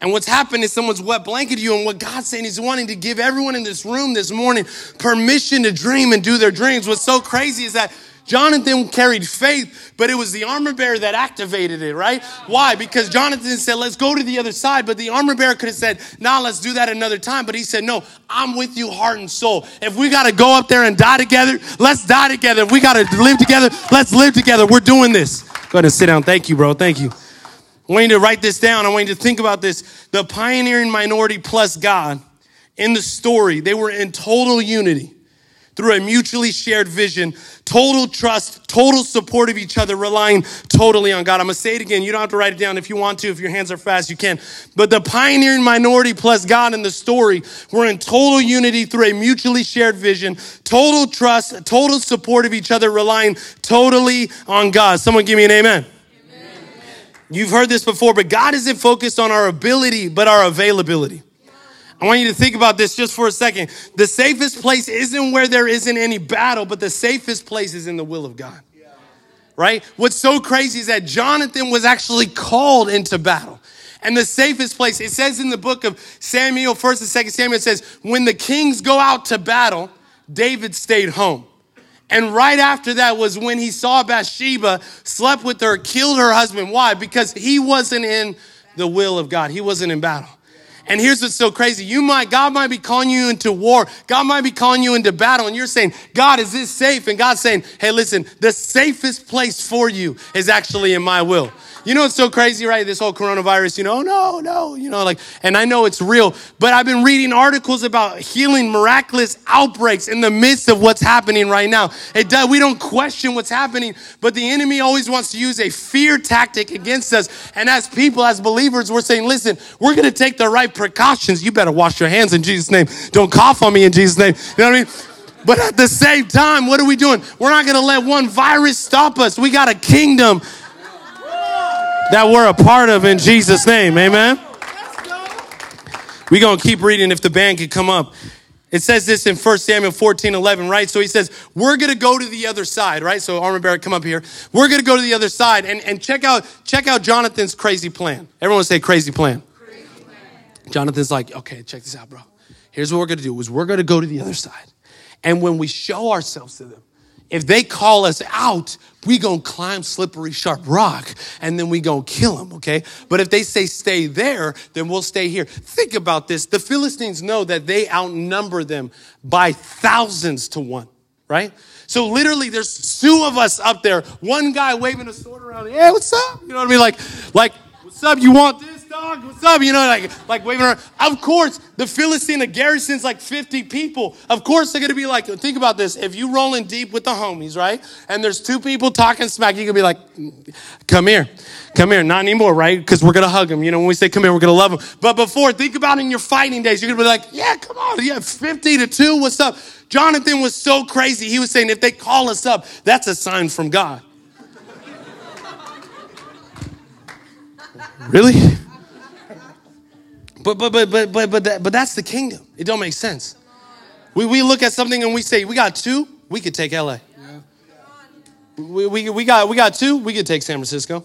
And what's happened is someone's wet blanketed you, and what God's saying is wanting to give everyone in this room this morning permission to dream and do their dreams. What's so crazy is that Jonathan carried faith, but it was the armor bearer that activated it, right? Why? Because Jonathan said, let's go to the other side. But the armor bearer could have said, nah, let's do that another time. But he said, no, I'm with you heart and soul. If we got to go up there and die together, let's die together. If we got to live together, let's live together. We're doing this. Go ahead and sit down. Thank you, bro. Thank you. I want you to write this down. I want you to think about this. The pioneering minority plus God in the story, they were in total unity through a mutually shared vision, total trust, total support of each other, relying totally on God. I'm gonna say it again. You don't have to write it down if you want to. If your hands are fast, you can. But the pioneering minority plus God in the story were in total unity through a mutually shared vision, total trust, total support of each other, relying totally on God. Someone give me an amen. amen. You've heard this before, but God isn't focused on our ability, but our availability. I want you to think about this just for a second. The safest place isn't where there isn't any battle, but the safest place is in the will of God. Right? What's so crazy is that Jonathan was actually called into battle. And the safest place, it says in the book of Samuel, 1st and 2nd Samuel, it says, when the kings go out to battle, David stayed home. And right after that was when he saw Bathsheba, slept with her, killed her husband. Why? Because he wasn't in the will of God. He wasn't in battle. And here's what's so crazy. You might, God might be calling you into war. God might be calling you into battle. And you're saying, God, is this safe? And God's saying, hey, listen, the safest place for you is actually in my will. You know, it's so crazy, right? This whole coronavirus, you know, no, no, you know, like, and I know it's real, but I've been reading articles about healing miraculous outbreaks in the midst of what's happening right now. It does, we don't question what's happening, but the enemy always wants to use a fear tactic against us. And as people, as believers, we're saying, listen, we're going to take the right precautions. You better wash your hands in Jesus' name. Don't cough on me in Jesus' name. You know what I mean? But at the same time, what are we doing? We're not going to let one virus stop us. We got a kingdom that we're a part of in Jesus' name. Amen. We're going to keep reading if the band could come up. It says this in 1 Samuel 14, 11, right? So he says, we're going to go to the other side, right? So Armor Bearer, come up here. We're going to go to the other side and, and check out, check out Jonathan's crazy plan. Everyone say crazy plan. crazy plan. Jonathan's like, okay, check this out, bro. Here's what we're going to do is we're going to go to the other side. And when we show ourselves to them, if they call us out, we gonna climb slippery sharp rock and then we gonna kill them, okay? But if they say stay there, then we'll stay here. Think about this. The Philistines know that they outnumber them by thousands to one, right? So literally there's two of us up there, one guy waving a sword around, hey, what's up? You know what I mean? Like, like, what's up? You want this? Dog, what's up? You know, like, like waving around. Of course, the Philistine, the garrison's like 50 people. Of course, they're going to be like, think about this. If you rolling deep with the homies, right? And there's two people talking smack, you can be like, come here, come here. Not anymore, right? Because we're going to hug them. You know, when we say come here, we're going to love them. But before, think about in your fighting days, you're going to be like, yeah, come on. Yeah, 50 to 2, what's up? Jonathan was so crazy. He was saying, if they call us up, that's a sign from God. [LAUGHS] really? But but but but but but that, but that's the kingdom. It don't make sense. We we look at something and we say we got two, we could take LA. We, we, we got we got two, we could take San Francisco.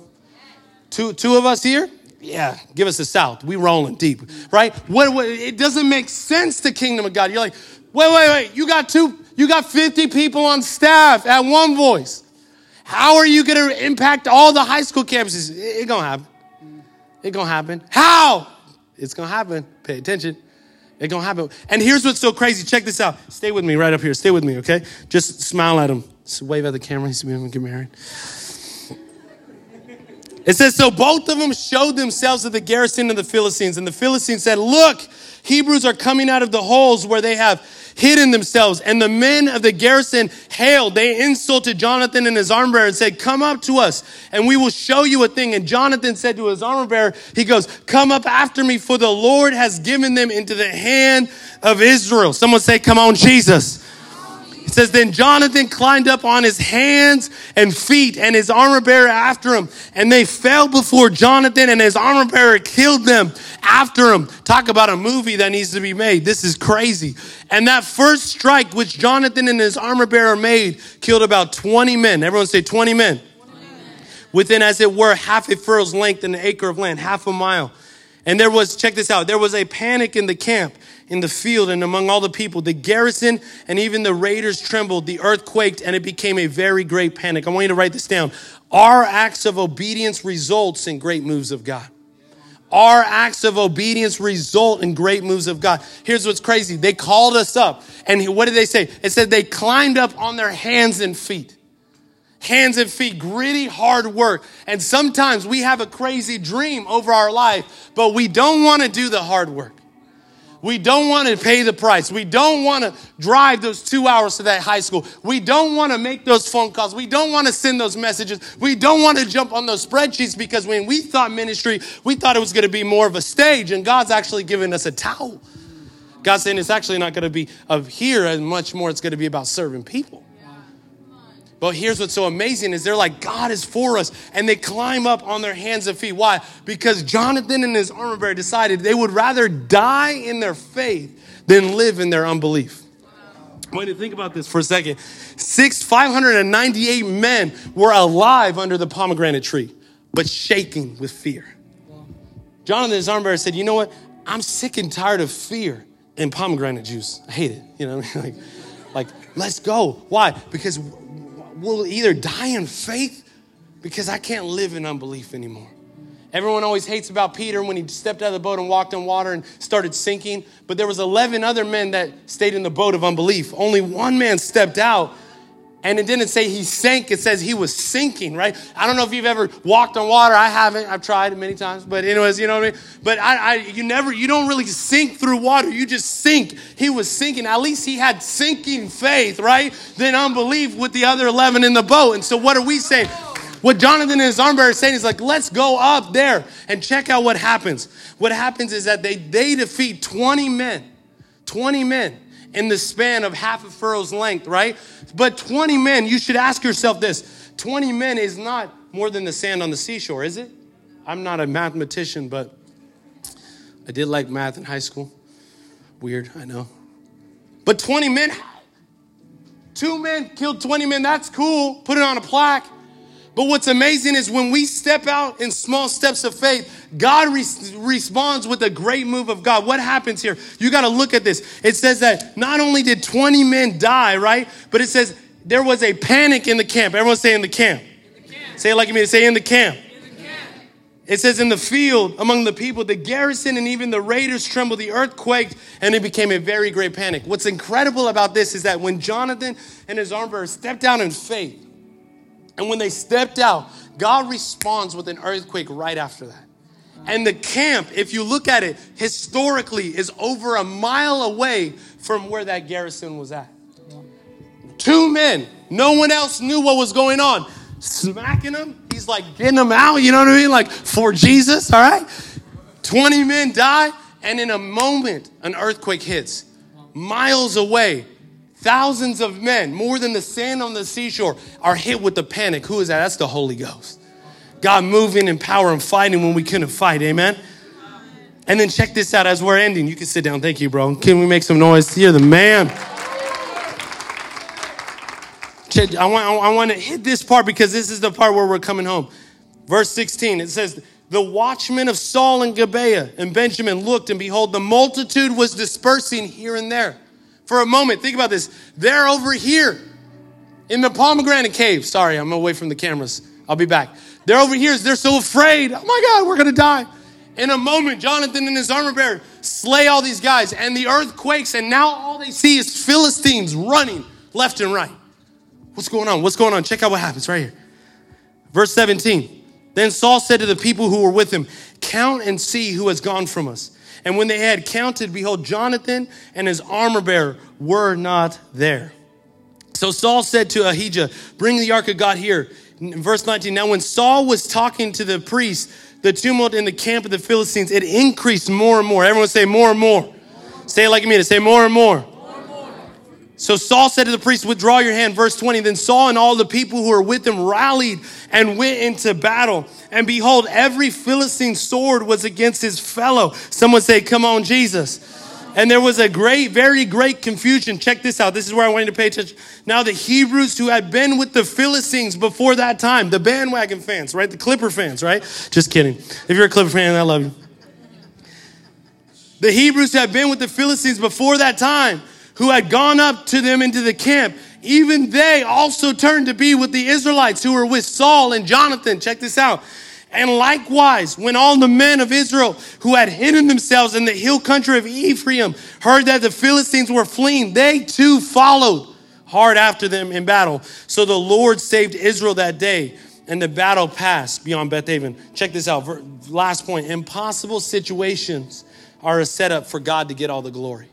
Two two of us here, yeah, give us the South. We rolling deep, right? What, what it doesn't make sense. The kingdom of God. You're like, wait wait wait. You got two. You got 50 people on staff at one voice. How are you to impact all the high school campuses? It, it gonna happen. It gonna happen. How? It's gonna happen. Pay attention. It's gonna happen. And here's what's so crazy. Check this out. Stay with me right up here. Stay with me, okay? Just smile at him. Just wave at the camera. He's gonna get married. It says, so both of them showed themselves to the garrison of the Philistines. And the Philistines said, look, Hebrews are coming out of the holes where they have hidden themselves. And the men of the garrison hailed. They insulted Jonathan and his armor bearer and said, come up to us and we will show you a thing. And Jonathan said to his armor bearer, he goes, come up after me for the Lord has given them into the hand of Israel. Someone say, come on, Jesus. It says, Then Jonathan climbed up on his hands and feet, and his armor bearer after him. And they fell before Jonathan, and his armor bearer killed them after him. Talk about a movie that needs to be made. This is crazy. And that first strike, which Jonathan and his armor bearer made, killed about 20 men. Everyone say 20 men. 20 men. Within, as it were, half a furrow's length and an acre of land, half a mile. And there was, check this out, there was a panic in the camp in the field and among all the people. The garrison and even the raiders trembled. The earth quaked and it became a very great panic. I want you to write this down. Our acts of obedience results in great moves of God. Our acts of obedience result in great moves of God. Here's what's crazy. They called us up and what did they say? It said they climbed up on their hands and feet hands and feet, gritty, hard work. And sometimes we have a crazy dream over our life, but we don't want to do the hard work. We don't want to pay the price. We don't want to drive those two hours to that high school. We don't want to make those phone calls. We don't want to send those messages. We don't want to jump on those spreadsheets because when we thought ministry, we thought it was going to be more of a stage, and God's actually giving us a towel. God's saying it's actually not going to be of here as much more, it's going to be about serving people. But here's what's so amazing is they're like, God is for us. And they climb up on their hands and feet. Why? Because Jonathan and his armor bearer decided they would rather die in their faith than live in their unbelief. I want you to think about this for a second. Six, 598 men were alive under the pomegranate tree, but shaking with fear. Jonathan, his armor bearer, said, You know what? I'm sick and tired of fear and pomegranate juice. I hate it. You know, [LAUGHS] like, like, let's go. Why? Because will either die in faith because I can't live in unbelief anymore. Everyone always hates about Peter when he stepped out of the boat and walked on water and started sinking. But there was 11 other men that stayed in the boat of unbelief. Only one man stepped out and it didn't say he sank, it says he was sinking, right? I don't know if you've ever walked on water. I haven't. I've tried many times. But anyways, you know what I mean? But I, I you never, you don't really sink through water. You just sink. He was sinking. At least he had sinking faith, right? Than unbelief with the other 11 in the boat. And so what are we saying? What Jonathan and his arm bearer is saying is like, let's go up there and check out what happens. What happens is that they, they defeat 20 men. 20 men in the span of half a furrow's length, right? But 20 men, you should ask yourself this 20 men is not more than the sand on the seashore, is it? I'm not a mathematician, but I did like math in high school. Weird, I know. But 20 men, two men killed 20 men, that's cool. Put it on a plaque. But what's amazing is when we step out in small steps of faith, God re- responds with a great move of God. What happens here? You got to look at this. It says that not only did 20 men die, right? But it says there was a panic in the camp. Everyone say in the camp. In the camp. Say it like you mean. Say in the camp. It says, in the field among the people, the garrison and even the raiders trembled, the earth quaked, and it became a very great panic. What's incredible about this is that when Jonathan and his armor stepped down in faith, and when they stepped out, God responds with an earthquake right after that. And the camp, if you look at it historically, is over a mile away from where that garrison was at. Two men, no one else knew what was going on. Smacking them, he's like getting them out, you know what I mean? Like for Jesus, all right? 20 men die, and in a moment, an earthquake hits. Miles away, thousands of men, more than the sand on the seashore, are hit with the panic. Who is that? That's the Holy Ghost. God moving in power and fighting when we couldn't fight. Amen. And then check this out as we're ending. You can sit down. Thank you, bro. Can we make some noise? You're the man. I want, I want to hit this part because this is the part where we're coming home. Verse 16, it says, The watchmen of Saul and Gibeah and Benjamin looked, and behold, the multitude was dispersing here and there. For a moment, think about this. They're over here in the pomegranate cave. Sorry, I'm away from the cameras. I'll be back. They're over here. They're so afraid. Oh my God, we're going to die. In a moment, Jonathan and his armor bearer slay all these guys, and the earth quakes, and now all they see is Philistines running left and right. What's going on? What's going on? Check out what happens right here. Verse 17. Then Saul said to the people who were with him, Count and see who has gone from us. And when they had counted, behold, Jonathan and his armor bearer were not there. So Saul said to Ahijah, Bring the ark of God here verse 19 now when saul was talking to the priest the tumult in the camp of the philistines it increased more and more everyone say more and more, say it like me to say more and more. more and more so saul said to the priest withdraw your hand verse 20 then saul and all the people who were with him rallied and went into battle and behold every philistine sword was against his fellow someone say come on jesus and there was a great, very great confusion. Check this out. This is where I want you to pay attention. Now, the Hebrews who had been with the Philistines before that time, the bandwagon fans, right? The Clipper fans, right? Just kidding. If you're a Clipper fan, I love you. The Hebrews who had been with the Philistines before that time, who had gone up to them into the camp, even they also turned to be with the Israelites who were with Saul and Jonathan. Check this out. And likewise, when all the men of Israel who had hidden themselves in the hill country of Ephraim heard that the Philistines were fleeing, they too followed hard after them in battle. So the Lord saved Israel that day, and the battle passed beyond Bethaven. Check this out. Last point impossible situations are a setup for God to get all the glory.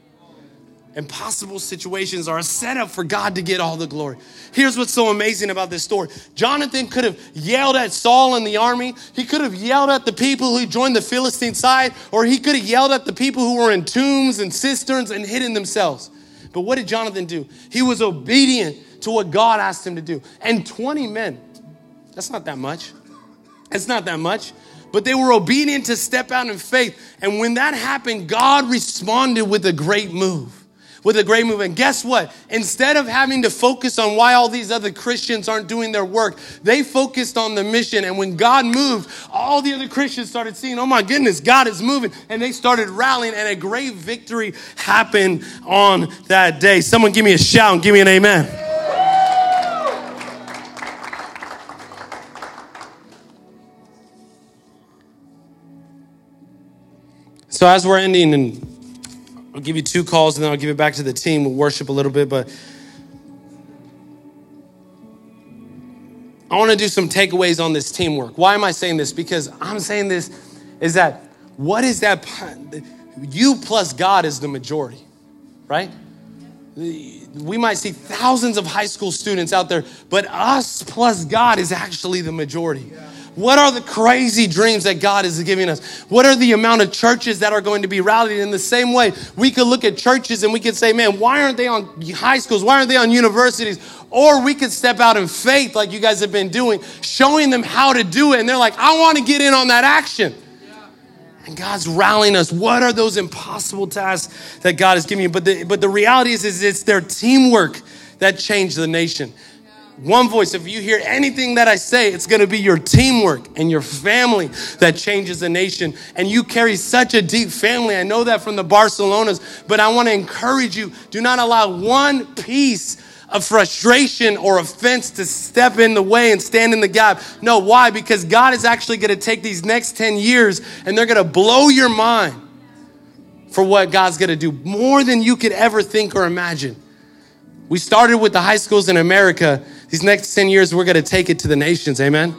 Impossible situations are a setup for God to get all the glory. Here's what's so amazing about this story Jonathan could have yelled at Saul and the army, he could have yelled at the people who joined the Philistine side, or he could have yelled at the people who were in tombs and cisterns and hidden themselves. But what did Jonathan do? He was obedient to what God asked him to do. And 20 men, that's not that much. It's not that much but they were obedient to step out in faith. And when that happened, God responded with a great move with a great move. And guess what? Instead of having to focus on why all these other Christians aren't doing their work, they focused on the mission. And when God moved, all the other Christians started seeing, oh my goodness, God is moving. And they started rallying, and a great victory happened on that day. Someone give me a shout and give me an amen. So, as we're ending and I'll give you two calls and then I'll give it back to the team. We'll worship a little bit, but I want to do some takeaways on this teamwork. Why am I saying this? Because I'm saying this is that what is that? You plus God is the majority, right? We might see thousands of high school students out there, but us plus God is actually the majority. Yeah. What are the crazy dreams that God is giving us? What are the amount of churches that are going to be rallied in the same way? We could look at churches and we could say, man, why aren't they on high schools? Why aren't they on universities? Or we could step out in faith like you guys have been doing, showing them how to do it. And they're like, I want to get in on that action. And God's rallying us. What are those impossible tasks that God is giving you? But the, but the reality is, is it's their teamwork that changed the nation one voice. If you hear anything that I say, it's going to be your teamwork and your family that changes a nation. And you carry such a deep family. I know that from the Barcelonas, but I want to encourage you do not allow one piece of frustration or offense to step in the way and stand in the gap. No, why? Because God is actually going to take these next 10 years and they're going to blow your mind for what God's going to do more than you could ever think or imagine. We started with the high schools in America these next 10 years, we're going to take it to the nations. Amen.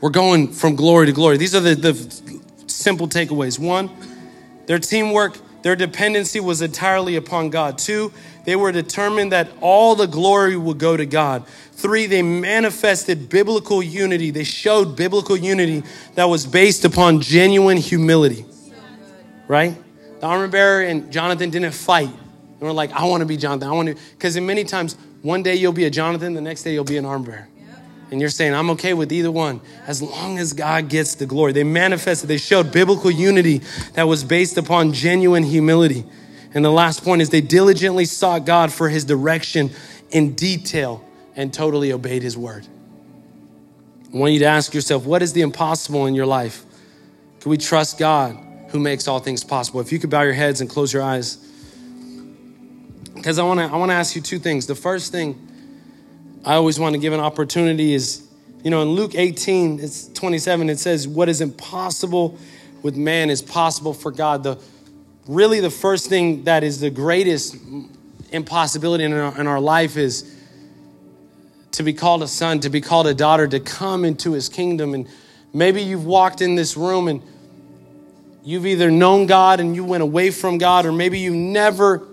We're going from glory to glory. These are the, the simple takeaways. One, their teamwork, their dependency was entirely upon God. Two, they were determined that all the glory would go to God. Three, they manifested biblical unity. They showed biblical unity that was based upon genuine humility. Right? The armor bearer and Jonathan didn't fight. Were like, I want to be Jonathan. I want to, because many times, one day you'll be a Jonathan, the next day you'll be an armor bearer. And you're saying, I'm okay with either one as long as God gets the glory. They manifested, they showed biblical unity that was based upon genuine humility. And the last point is they diligently sought God for his direction in detail and totally obeyed his word. I want you to ask yourself, what is the impossible in your life? Can we trust God who makes all things possible? If you could bow your heads and close your eyes. Because I want to I want to ask you two things. The first thing I always want to give an opportunity is, you know, in Luke 18, it's 27, it says, What is impossible with man is possible for God. The really the first thing that is the greatest impossibility in our, in our life is to be called a son, to be called a daughter, to come into his kingdom. And maybe you've walked in this room and you've either known God and you went away from God, or maybe you never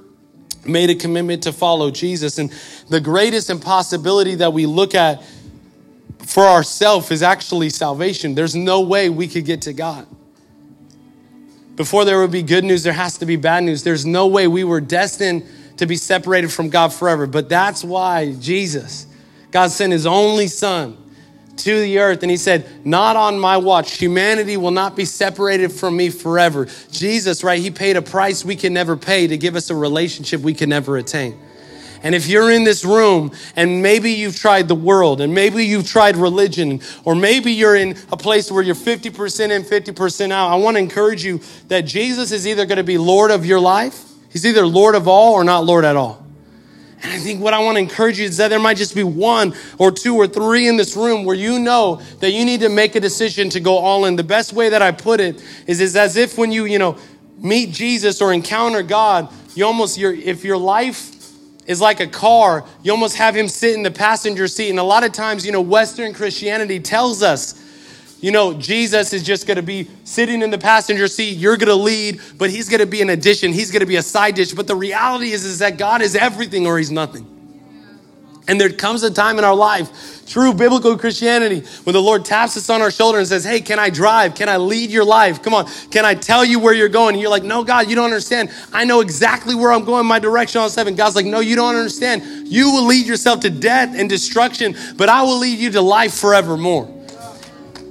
made a commitment to follow Jesus. And the greatest impossibility that we look at for ourselves is actually salvation. There's no way we could get to God. Before there would be good news, there has to be bad news. There's no way we were destined to be separated from God forever. But that's why Jesus, God sent his only son to the earth and he said, Not on my watch. Humanity will not be separated from me forever. Jesus, right? He paid a price we can never pay to give us a relationship we can never attain. And if you're in this room and maybe you've tried the world and maybe you've tried religion or maybe you're in a place where you're 50% in, 50% out, I want to encourage you that Jesus is either going to be Lord of your life, He's either Lord of all or not Lord at all. And I think what I want to encourage you is that there might just be one or two or three in this room where you know that you need to make a decision to go all in. The best way that I put it is, is as if when you, you know, meet Jesus or encounter God, you almost, your, if your life is like a car, you almost have him sit in the passenger seat. And a lot of times, you know, Western Christianity tells us you know, Jesus is just to be sitting in the passenger seat. You're to lead, but he's to be an addition. He's to be a side dish. But the reality is, is that God is everything or he's nothing. And there comes a time in our life, true biblical Christianity, when the Lord taps us on our shoulder and says, Hey, can I drive? Can I lead your life? Come on. Can I tell you where you're going? And you're like, No, God, you don't understand. I know exactly where I'm going, my direction on seven. God's like, No, you don't understand. You will lead yourself to death and destruction, but I will lead you to life forevermore.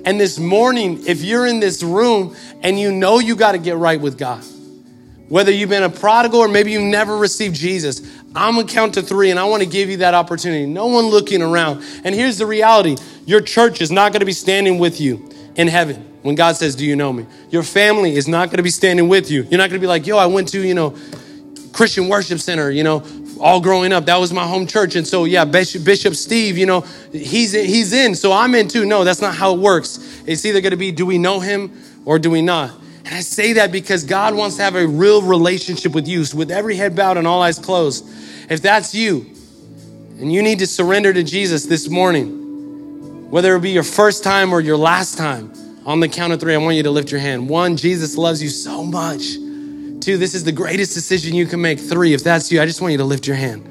And this morning, if you're in this room and you know you got to get right with God, whether you've been a prodigal or maybe you never received Jesus, I'm gonna count to three and I wanna give you that opportunity. No one looking around. And here's the reality your church is not gonna be standing with you in heaven when God says, Do you know me? Your family is not gonna be standing with you. You're not gonna be like, Yo, I went to, you know, Christian Worship Center, you know, all growing up. That was my home church. And so, yeah, Bishop, Steve, you know, he's, he's in. So I'm in too. No, that's not how it works. It's either going to be, do we know him or do we not? And I say that because God wants to have a real relationship with you. So with every head bowed and all eyes closed, if that's you and you need to surrender to Jesus this morning, whether it be your first time or your last time, on the count of three, I want you to lift your hand. One, Jesus loves you so much Two, this is the greatest decision you can make. Three, if that's you, I just want you to lift your hand.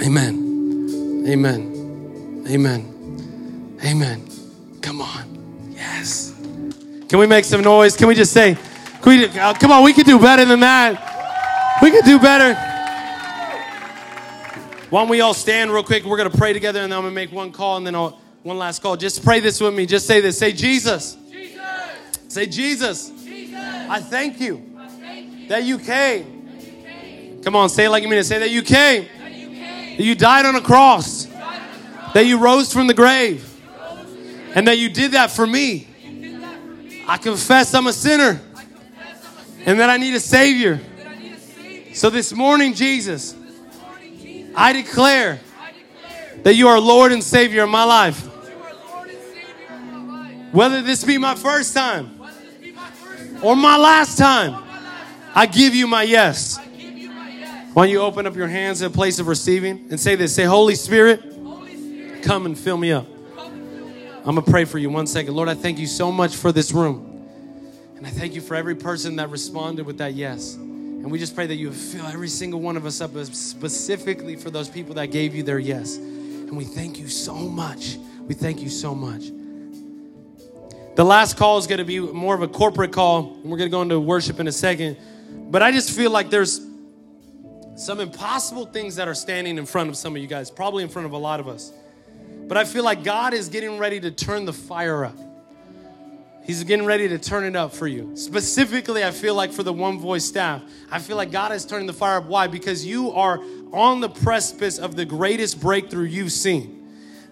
Amen. Amen. Amen. Amen. Come on. Yes. Can we make some noise? Can we just say, we, uh, come on, we can do better than that. We can do better. Why don't we all stand real quick? We're going to pray together and then I'm going to make one call and then I'll, one last call. Just pray this with me. Just say this. Say, Jesus. Jesus. Say, Jesus. Jesus. I thank you that you came. Come on, say it like you mean it. Say that you came. That you died on a cross. That you rose from the grave. And that you did that for me. I confess I'm a sinner. And that I need a Savior. So this morning, Jesus, I declare that you are Lord and Savior of my life. Whether this be my first time or my last time. I give you my yes. Why don't you open up your hands in a place of receiving and say this? Say, Holy Spirit, come and fill me up. I'm going to pray for you one second. Lord, I thank you so much for this room. And I thank you for every person that responded with that yes. And we just pray that you fill every single one of us up specifically for those people that gave you their yes. And we thank you so much. We thank you so much. The last call is going to be more of a corporate call, and we're going to go into worship in a second. But I just feel like there's some impossible things that are standing in front of some of you guys, probably in front of a lot of us. But I feel like God is getting ready to turn the fire up. He's getting ready to turn it up for you. Specifically, I feel like for the One Voice staff, I feel like God is turning the fire up. Why? Because you are on the precipice of the greatest breakthrough you've seen.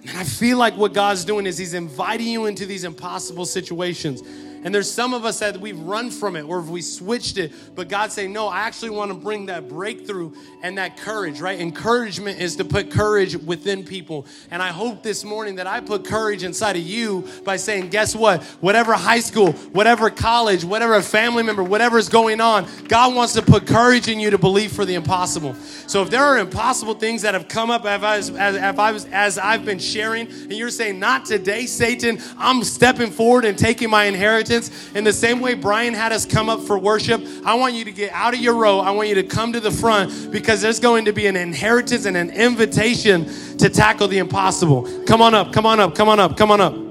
And I feel like what God's doing is He's inviting you into these impossible situations. And there's some of us that we've run from it or we switched it, but God's saying, No, I actually want to bring that breakthrough and that courage, right? Encouragement is to put courage within people. And I hope this morning that I put courage inside of you by saying, Guess what? Whatever high school, whatever college, whatever family member, whatever is going on, God wants to put courage in you to believe for the impossible. So if there are impossible things that have come up as, as, as, as I've been sharing, and you're saying, Not today, Satan, I'm stepping forward and taking my inheritance inheritance. In the same way Brian had us come up for worship, I want you to get out of your row. I want you to come to the front because there's going to be an inheritance and an invitation to tackle the impossible. Come on up, come on up, come on up, come on up.